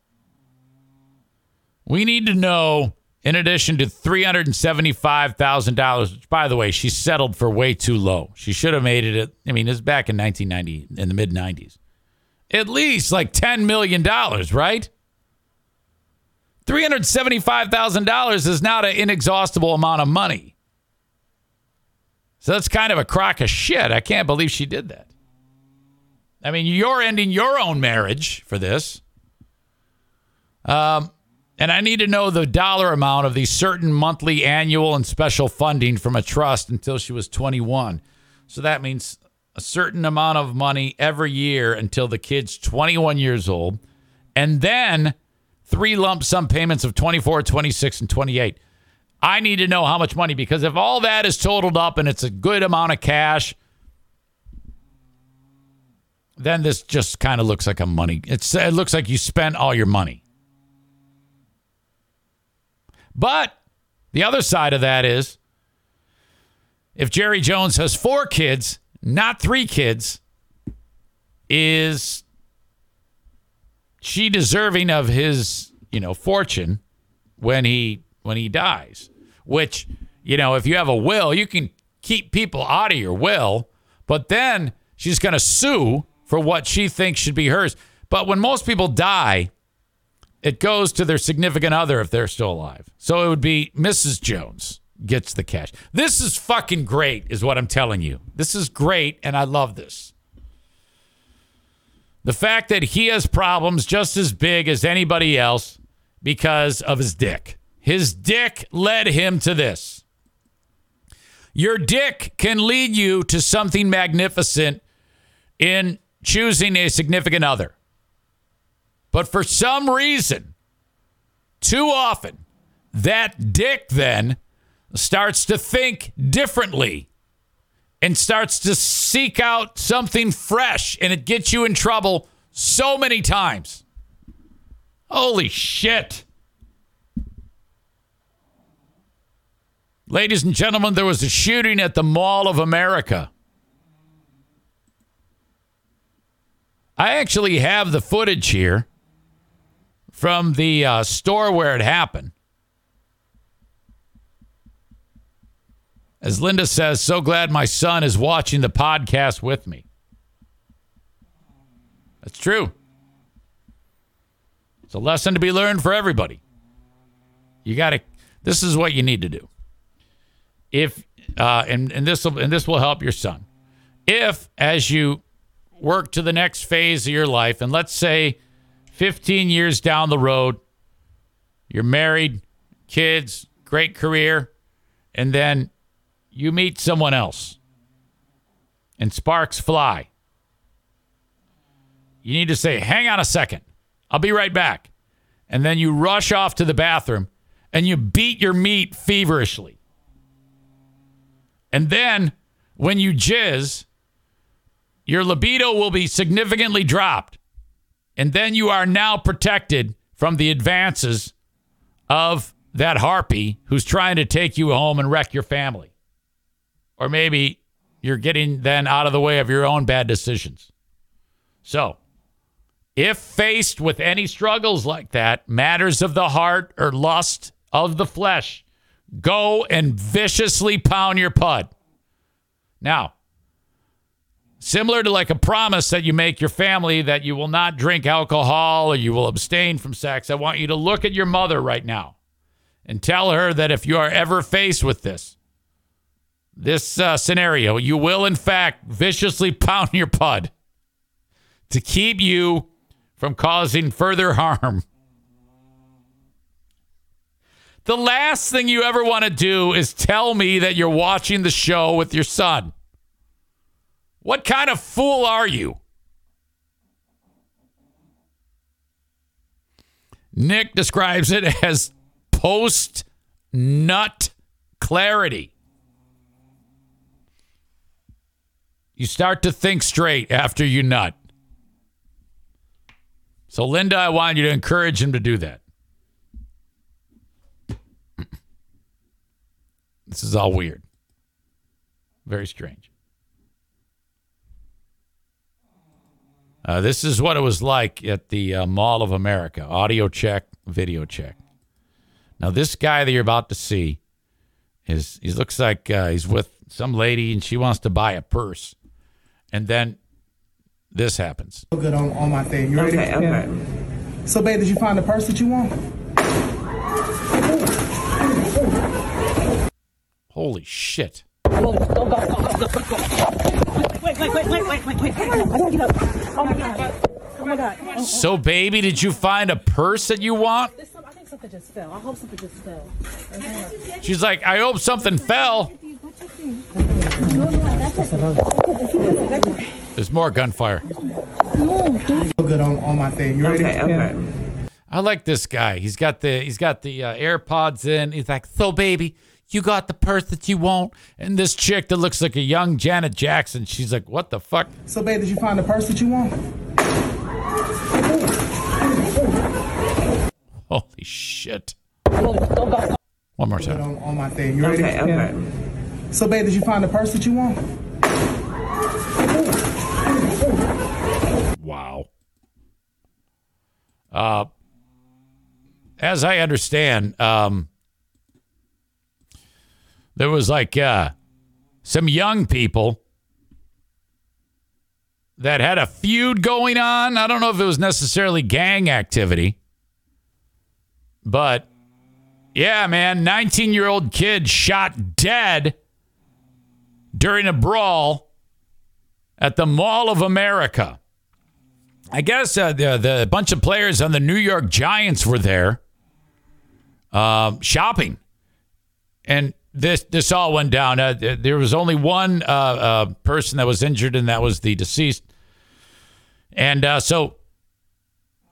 we need to know in addition to $375,000, which, by the way, she settled for way too low. She should have made it, at, I mean, it's back in 1990, in the mid 90s. At least like $10 million, right? $375,000 is not an inexhaustible amount of money. So that's kind of a crock of shit. I can't believe she did that. I mean, you're ending your own marriage for this. Um, and I need to know the dollar amount of the certain monthly, annual, and special funding from a trust until she was 21. So that means a certain amount of money every year until the kid's 21 years old. And then three lump sum payments of 24, 26, and 28. I need to know how much money because if all that is totaled up and it's a good amount of cash, then this just kind of looks like a money. It's it looks like you spent all your money. But the other side of that is if Jerry Jones has four kids, not three kids, is she deserving of his, you know, fortune when he when he dies? Which, you know, if you have a will, you can keep people out of your will, but then she's going to sue for what she thinks should be hers. But when most people die, it goes to their significant other if they're still alive. So it would be Mrs. Jones gets the cash. This is fucking great, is what I'm telling you. This is great, and I love this. The fact that he has problems just as big as anybody else because of his dick. His dick led him to this. Your dick can lead you to something magnificent in choosing a significant other. But for some reason, too often, that dick then starts to think differently and starts to seek out something fresh, and it gets you in trouble so many times. Holy shit. Ladies and gentlemen, there was a shooting at the Mall of America. I actually have the footage here from the uh, store where it happened. As Linda says, so glad my son is watching the podcast with me. That's true. It's a lesson to be learned for everybody. You got to, this is what you need to do. If, uh, and, and this will, and this will help your son. If, as you work to the next phase of your life, and let's say 15 years down the road, you're married, kids, great career, and then you meet someone else and sparks fly. You need to say, hang on a second. I'll be right back. And then you rush off to the bathroom and you beat your meat feverishly. And then when you jizz, your libido will be significantly dropped. And then you are now protected from the advances of that harpy who's trying to take you home and wreck your family. Or maybe you're getting then out of the way of your own bad decisions. So, if faced with any struggles like that, matters of the heart or lust of the flesh, go and viciously pound your pud. Now, similar to like a promise that you make your family that you will not drink alcohol or you will abstain from sex, I want you to look at your mother right now and tell her that if you are ever faced with this, this uh, scenario, you will in fact viciously pound your pud to keep you from causing further harm. The last thing you ever want to do is tell me that you're watching the show with your son. What kind of fool are you? Nick describes it as post nut clarity. You start to think straight after you nut. So, Linda, I want you to encourage him to do that. This is all weird. Very strange. Uh, this is what it was like at the uh, Mall of America. Audio check, video check. Now, this guy that you're about to see is he looks like uh, he's with some lady and she wants to buy a purse, and then this happens. good on, on my thing. You ready? Okay, okay. So, babe, did you find the purse that you want? Holy shit! Go, go, go, go, go, go, go. Wait, wait, wait, wait, wait, wait, wait. I gotta get up. Oh my god. Oh my god. Oh, So, baby, did you find a purse that you want? There's I think something just fell. I hope something just fell. She's like, I hope something fell. There's more gunfire. good on, on my thing. You ready? Okay, okay. I like this guy. He's got the he's got the uh, AirPods in. He's like, "So baby, You got the purse that you want. And this chick that looks like a young Janet Jackson, she's like, What the fuck? So, babe, did you find the purse that you want? Holy shit. One more time. On, on my thing. You ready? Okay, okay. So, babe, did you find the purse that you want? Wow. Uh, as I understand, um, there was like uh, some young people that had a feud going on. I don't know if it was necessarily gang activity, but yeah, man, 19 year old kid shot dead during a brawl at the Mall of America. I guess uh, the, the bunch of players on the New York Giants were there uh, shopping, and this this all went down. Uh, there was only one uh, uh, person that was injured, and that was the deceased. And uh, so,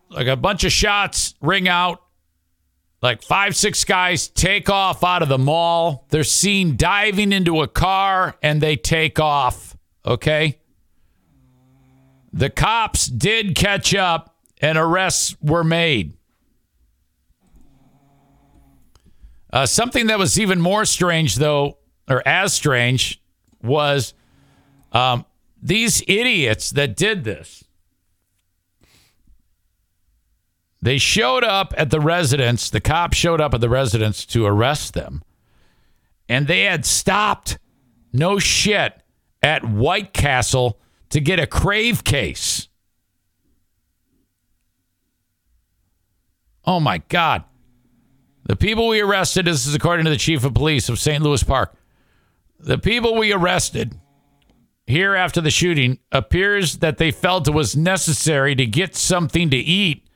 like a bunch of shots ring out. Like five, six guys take off out of the mall. They're seen diving into a car and they take off. Okay. The cops did catch up and arrests were made. Uh, something that was even more strange, though, or as strange, was um, these idiots that did this. They showed up at the residence. The cops showed up at the residence to arrest them. And they had stopped, no shit, at White Castle to get a crave case. Oh my God. The people we arrested, this is according to the chief of police of St. Louis Park. The people we arrested here after the shooting appears that they felt it was necessary to get something to eat.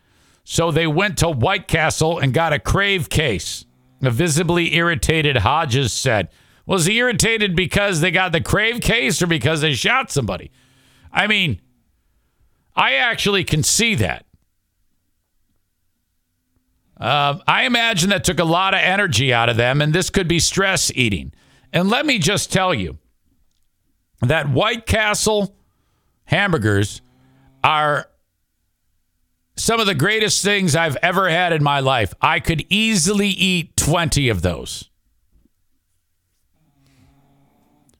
So they went to White Castle and got a crave case. A visibly irritated Hodges said. Was he irritated because they got the crave case or because they shot somebody? I mean, I actually can see that. Uh, I imagine that took a lot of energy out of them, and this could be stress eating. And let me just tell you that White Castle hamburgers are some of the greatest things I've ever had in my life. I could easily eat 20 of those.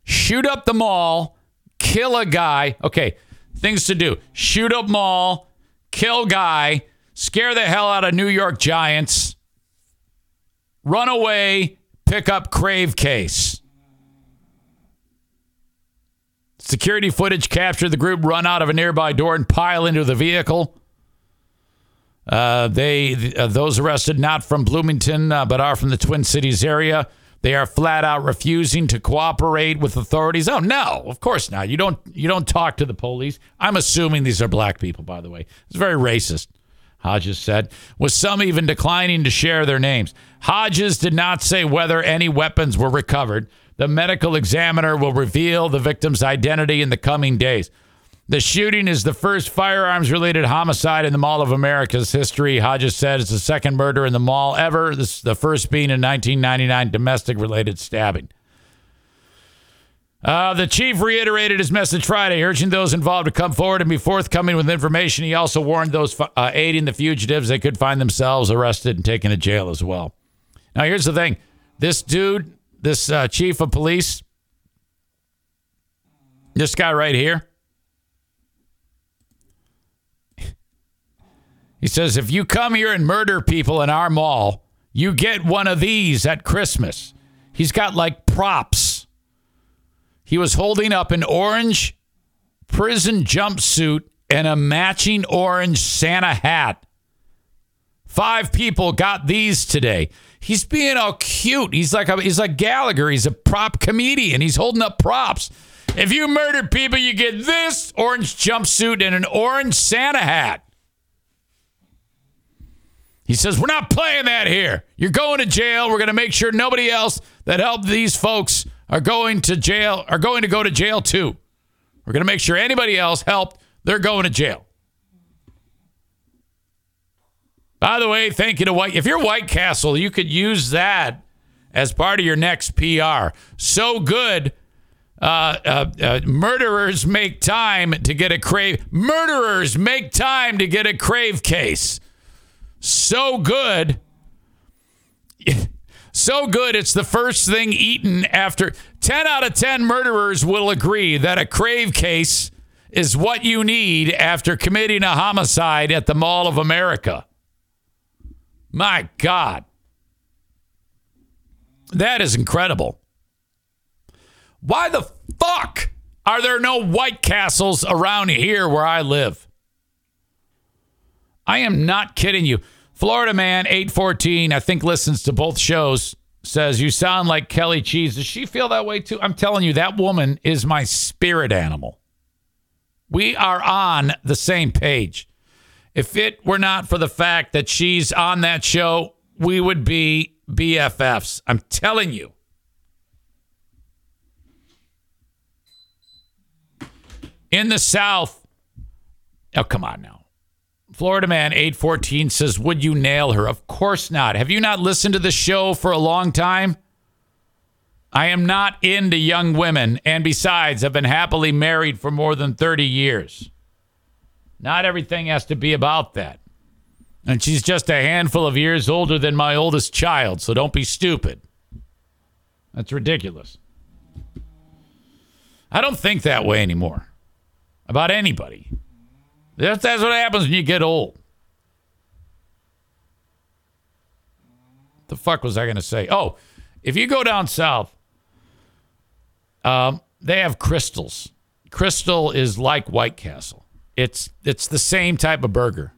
Shoot up the mall, kill a guy. Okay, things to do shoot up mall, kill guy scare the hell out of New York Giants, run away, pick up Crave case. Security footage captured the group run out of a nearby door and pile into the vehicle. Uh, they uh, those arrested not from Bloomington uh, but are from the Twin Cities area. They are flat out refusing to cooperate with authorities. Oh no, of course not. You don't you don't talk to the police. I'm assuming these are black people, by the way. It's very racist. Hodges said, with some even declining to share their names. Hodges did not say whether any weapons were recovered. The medical examiner will reveal the victim's identity in the coming days. The shooting is the first firearms related homicide in the Mall of America's history. Hodges said it's the second murder in the mall ever. This the first being a 1999 domestic related stabbing. Uh, the chief reiterated his message Friday, urging those involved to come forward and be forthcoming with information. He also warned those uh, aiding the fugitives they could find themselves arrested and taken to jail as well. Now, here's the thing this dude, this uh, chief of police, this guy right here, he says, if you come here and murder people in our mall, you get one of these at Christmas. He's got like props he was holding up an orange prison jumpsuit and a matching orange Santa hat. Five people got these today. He's being all cute. He's like a, he's like Gallagher. He's a prop comedian. He's holding up props. If you murder people, you get this orange jumpsuit and an orange Santa hat. He says, We're not playing that here. You're going to jail. We're going to make sure nobody else that helped these folks are going to jail, are going to go to jail too. We're going to make sure anybody else helped, they're going to jail. By the way, thank you to White. If you're White Castle, you could use that as part of your next PR. So good. Uh, uh, uh, murderers make time to get a crave. Murderers make time to get a crave case. So good. So good, it's the first thing eaten after 10 out of 10 murderers will agree that a crave case is what you need after committing a homicide at the Mall of America. My God. That is incredible. Why the fuck are there no White Castles around here where I live? I am not kidding you. Florida man, 814, I think listens to both shows, says, You sound like Kelly Cheese. Does she feel that way too? I'm telling you, that woman is my spirit animal. We are on the same page. If it were not for the fact that she's on that show, we would be BFFs. I'm telling you. In the South, oh, come on now. Florida Man 814 says, Would you nail her? Of course not. Have you not listened to the show for a long time? I am not into young women. And besides, I've been happily married for more than 30 years. Not everything has to be about that. And she's just a handful of years older than my oldest child, so don't be stupid. That's ridiculous. I don't think that way anymore about anybody. That's, that's what happens when you get old. The fuck was I going to say? Oh, if you go down south, um, they have crystals. Crystal is like White Castle. It's it's the same type of burger,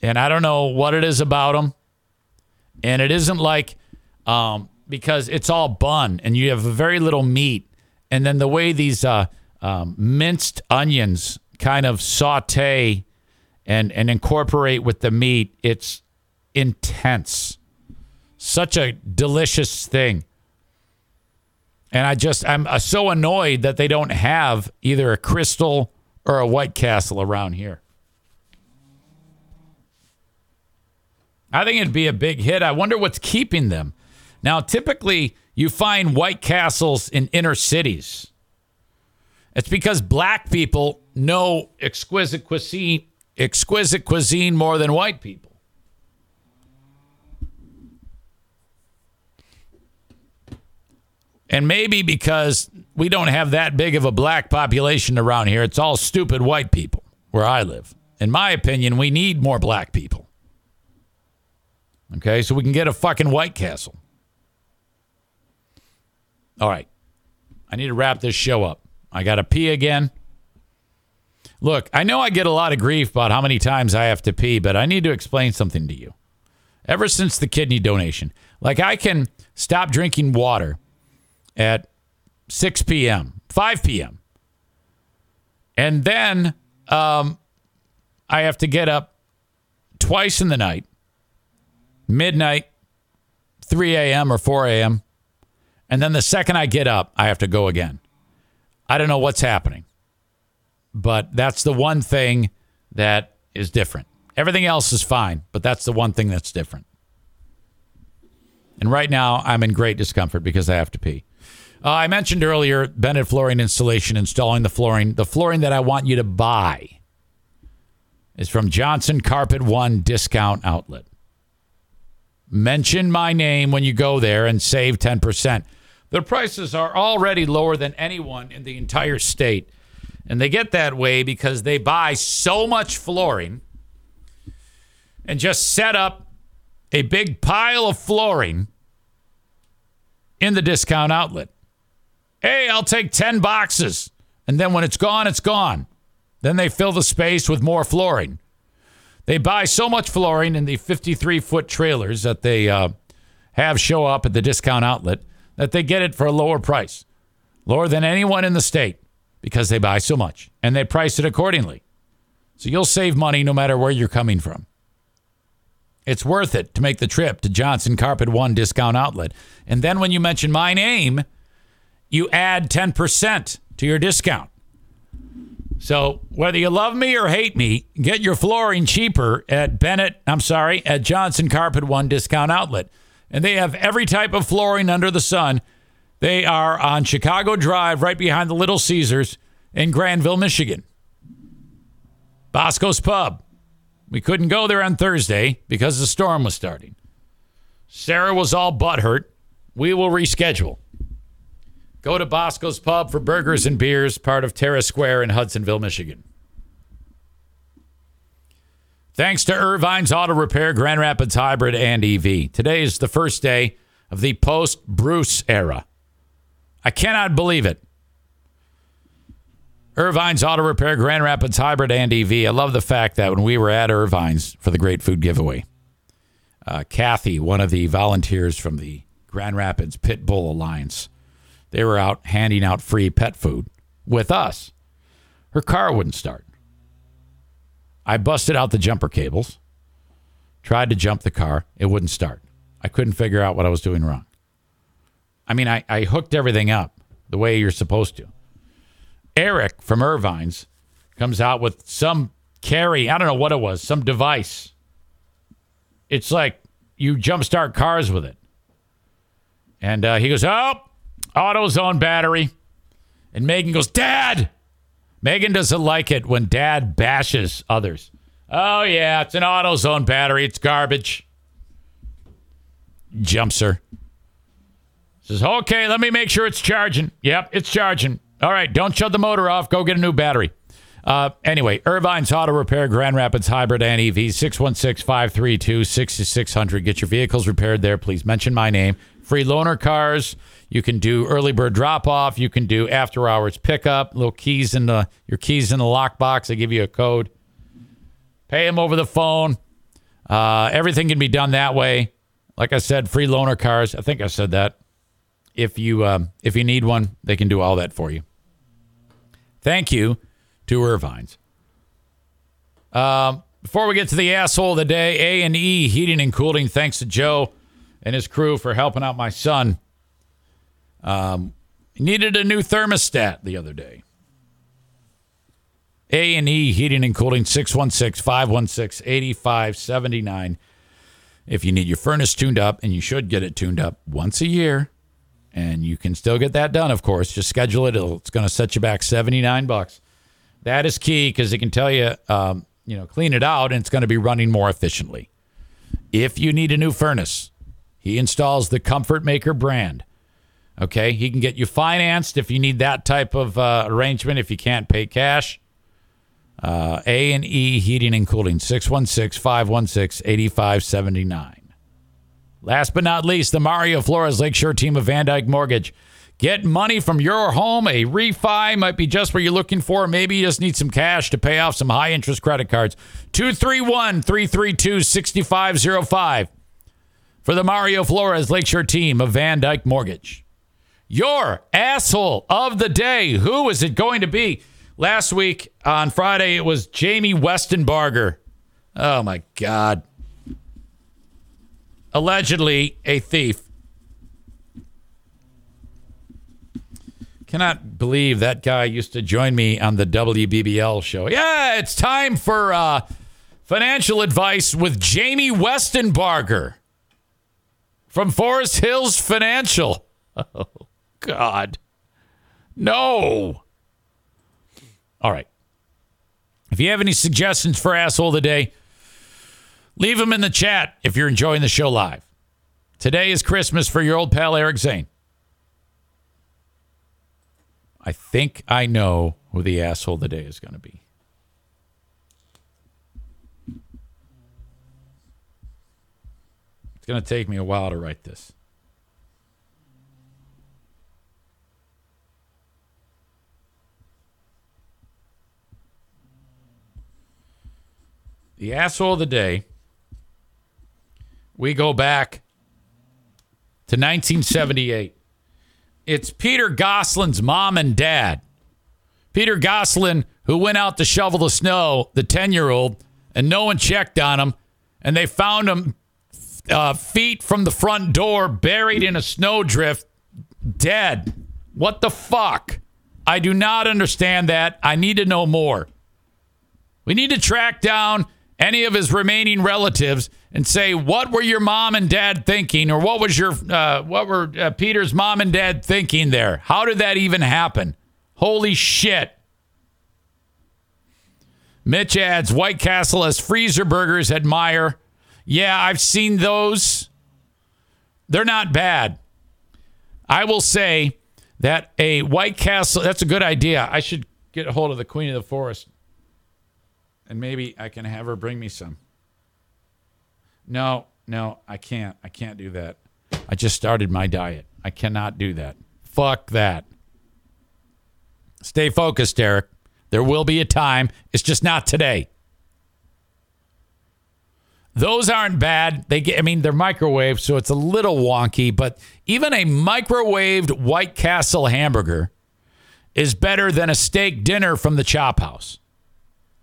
and I don't know what it is about them. And it isn't like um, because it's all bun and you have very little meat, and then the way these uh, um, minced onions kind of saute and and incorporate with the meat, it's intense. Such a delicious thing. And I just, I'm uh, so annoyed that they don't have either a Crystal or a White Castle around here. I think it'd be a big hit. I wonder what's keeping them. Now, typically, you find White Castles in inner cities. It's because black people know exquisite cuisine, exquisite cuisine more than white people. And maybe because we don't have that big of a black population around here, it's all stupid white people where I live. In my opinion, we need more black people. Okay, so we can get a fucking White Castle. All right. I need to wrap this show up. I got to pee again. Look, I know I get a lot of grief about how many times I have to pee, but I need to explain something to you. Ever since the kidney donation, like I can stop drinking water at 6 p.m., 5 p.m. And then um, I have to get up twice in the night, midnight, 3 a.m. or 4 a.m. And then the second I get up, I have to go again. I don't know what's happening, but that's the one thing that is different. Everything else is fine, but that's the one thing that's different. And right now, I'm in great discomfort because I have to pee. Uh, I mentioned earlier Bennett Flooring Installation installing the flooring. The flooring that I want you to buy is from Johnson Carpet One Discount Outlet. Mention my name when you go there and save 10%. Their prices are already lower than anyone in the entire state. And they get that way because they buy so much flooring and just set up a big pile of flooring in the discount outlet. Hey, I'll take 10 boxes. And then when it's gone, it's gone. Then they fill the space with more flooring. They buy so much flooring in the 53 foot trailers that they uh, have show up at the discount outlet that they get it for a lower price, lower than anyone in the state because they buy so much and they price it accordingly. So you'll save money no matter where you're coming from. It's worth it to make the trip to Johnson Carpet One Discount Outlet. And then when you mention my name, you add 10% to your discount. So whether you love me or hate me, get your flooring cheaper at Bennett, I'm sorry, at Johnson Carpet One Discount Outlet. and they have every type of flooring under the sun. They are on Chicago Drive, right behind the Little Caesars in Grandville, Michigan. Bosco's Pub. We couldn't go there on Thursday because the storm was starting. Serra was all butthurt. We will reschedule. Go to Bosco's Pub for burgers and beers, part of Terrace Square in Hudsonville, Michigan. Thanks to Ervine's Auto Repair, Grand Rapids Hybrid, and EV. Today is the first day of the post Bruce era. I cannot believe it. Ervine's Auto Repair, Grand Rapids Hybrid, and EV. I love the fact that when we were at Ervine's for the great food giveaway, uh, Kathy, one of the volunteers from the Grand Rapids Pit Bull Alliance, they were out handing out free pet food with us. Her car wouldn't start. I busted out the jumper cables, tried to jump the car. It wouldn't start. I couldn't figure out what I was doing wrong. I mean, I, I hooked everything up the way you're supposed to. Eric from Ervine's comes out with some carry, I don't know what it was, some device. It's like you jumpstart cars with it. And uh, he goes, Oh, AutoZone battery. And Megan goes, Dad! Megan doesn't like it when dad bashes others. Oh, yeah, it's an AutoZone battery. It's garbage. Jumps her. Says, okay, let me make sure it's charging. Yep, it's charging. All right, don't shut the motor off. Go get a new battery. Uh, anyway, Ervine's Auto Repair, Grand Rapids Hybrid and EV, 616 532 6600. Get your vehicles repaired there. Please mention my name. Free loaner cars. You can do early bird drop off. You can do after hours pickup. Little keys in the your keys in the lockbox. They give you a code. Pay them over the phone. Uh, everything can be done that way. Like I said, free loaner cars. I think I said that. If you um, if you need one, they can do all that for you. Thank you to Ervine's. Um, before we get to the asshole of the day, A and E Heating and Cooling. Thanks to Joe and his crew for helping out my son. Um, needed a new thermostat the other day. A and E Heating and Cooling 616-516-8579. If you need your furnace tuned up, and you should get it tuned up once a year, and you can still get that done, of course. Just schedule it. It's going to set you back 79 bucks. That is key because it can tell you, um, you know, clean it out, and it's going to be running more efficiently. If you need a new furnace, he installs the Comfort Maker brand. Okay, he can get you financed if you need that type of uh, arrangement. If you can't pay cash, uh, A and E Heating and Cooling 616-516-8579. Last but not least, the Mario Flores Lakeshore team of VanDyk Mortgage. Get money from your home. A refi might be just what you're looking for. Maybe you just need some cash to pay off some high interest credit cards. 231 332 6505 for the Mario Flores Lakeshore team of VanDyk Mortgage. Your asshole of the day. Who is it going to be? Last week on Friday, it was Jamie Westenbarger. Oh my God. Allegedly a thief. Cannot believe that guy used to join me on the WBBL show. Yeah, it's time for uh, financial advice with Jamie Westenbarger from Forest Hills Financial. Oh, God. No. All right. If you have any suggestions for asshole of the day, leave them in the chat if you're enjoying the show live. Today is Christmas for your old pal Eric Zane. I think I know who the asshole of the day is going to be. It's going to take me a while to write this. The asshole of the day. We go back to 1978. It's Peter Gosselin's mom and dad. Peter Goslin, who went out to shovel the snow, the 10 year old, and no one checked on him. And they found him uh, feet from the front door, buried in a snowdrift, dead. What the fuck? I do not understand that. I need to know more. We need to track down any of his remaining relatives and say, "What were your mom and dad thinking?" or "What was your uh, what were uh, Peter's mom and dad thinking there? How did that even happen?" Holy shit. Mitch adds White Castle has freezer burgers at Meijer. Yeah, I've seen those. They're not bad. I will say that a White Castle, that's a good idea. I should get a hold of the Queen of the Forest and maybe I can have her bring me some. No, no, I can't. I can't do that. I just started my diet. I cannot do that. Fuck that. Stay focused, Derek. There will be a time. It's just not today. Those aren't bad. They get I mean they're microwave, so it's a little wonky, but even a microwaved White Castle hamburger is better than a steak dinner from the chop house.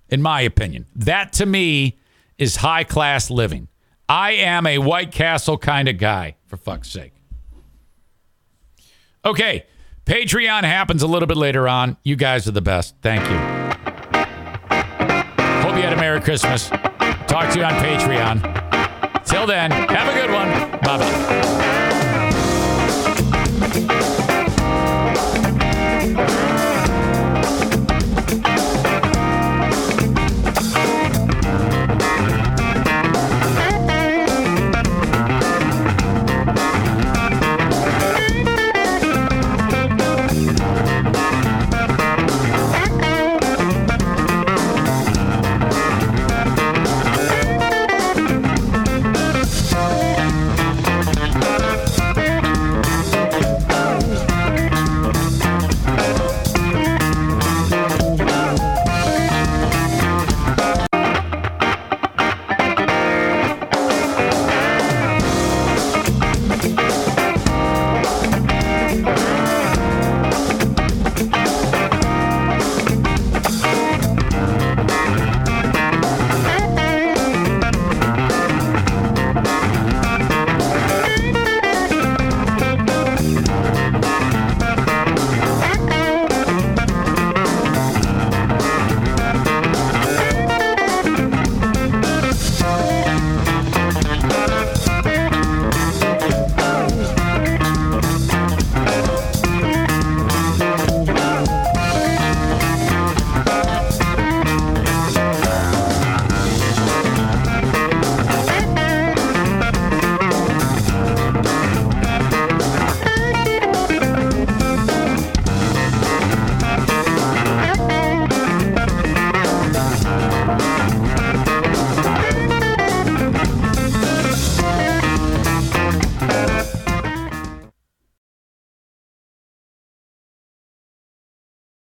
In my opinion. That to me is high class living. I am a White Castle kind of guy, for fuck's sake. Okay, Patreon happens a little bit later on. You guys are the best. Thank you. Hope you had a Merry Christmas. Talk to you on Patreon. Till then, have a good one. Bye bye.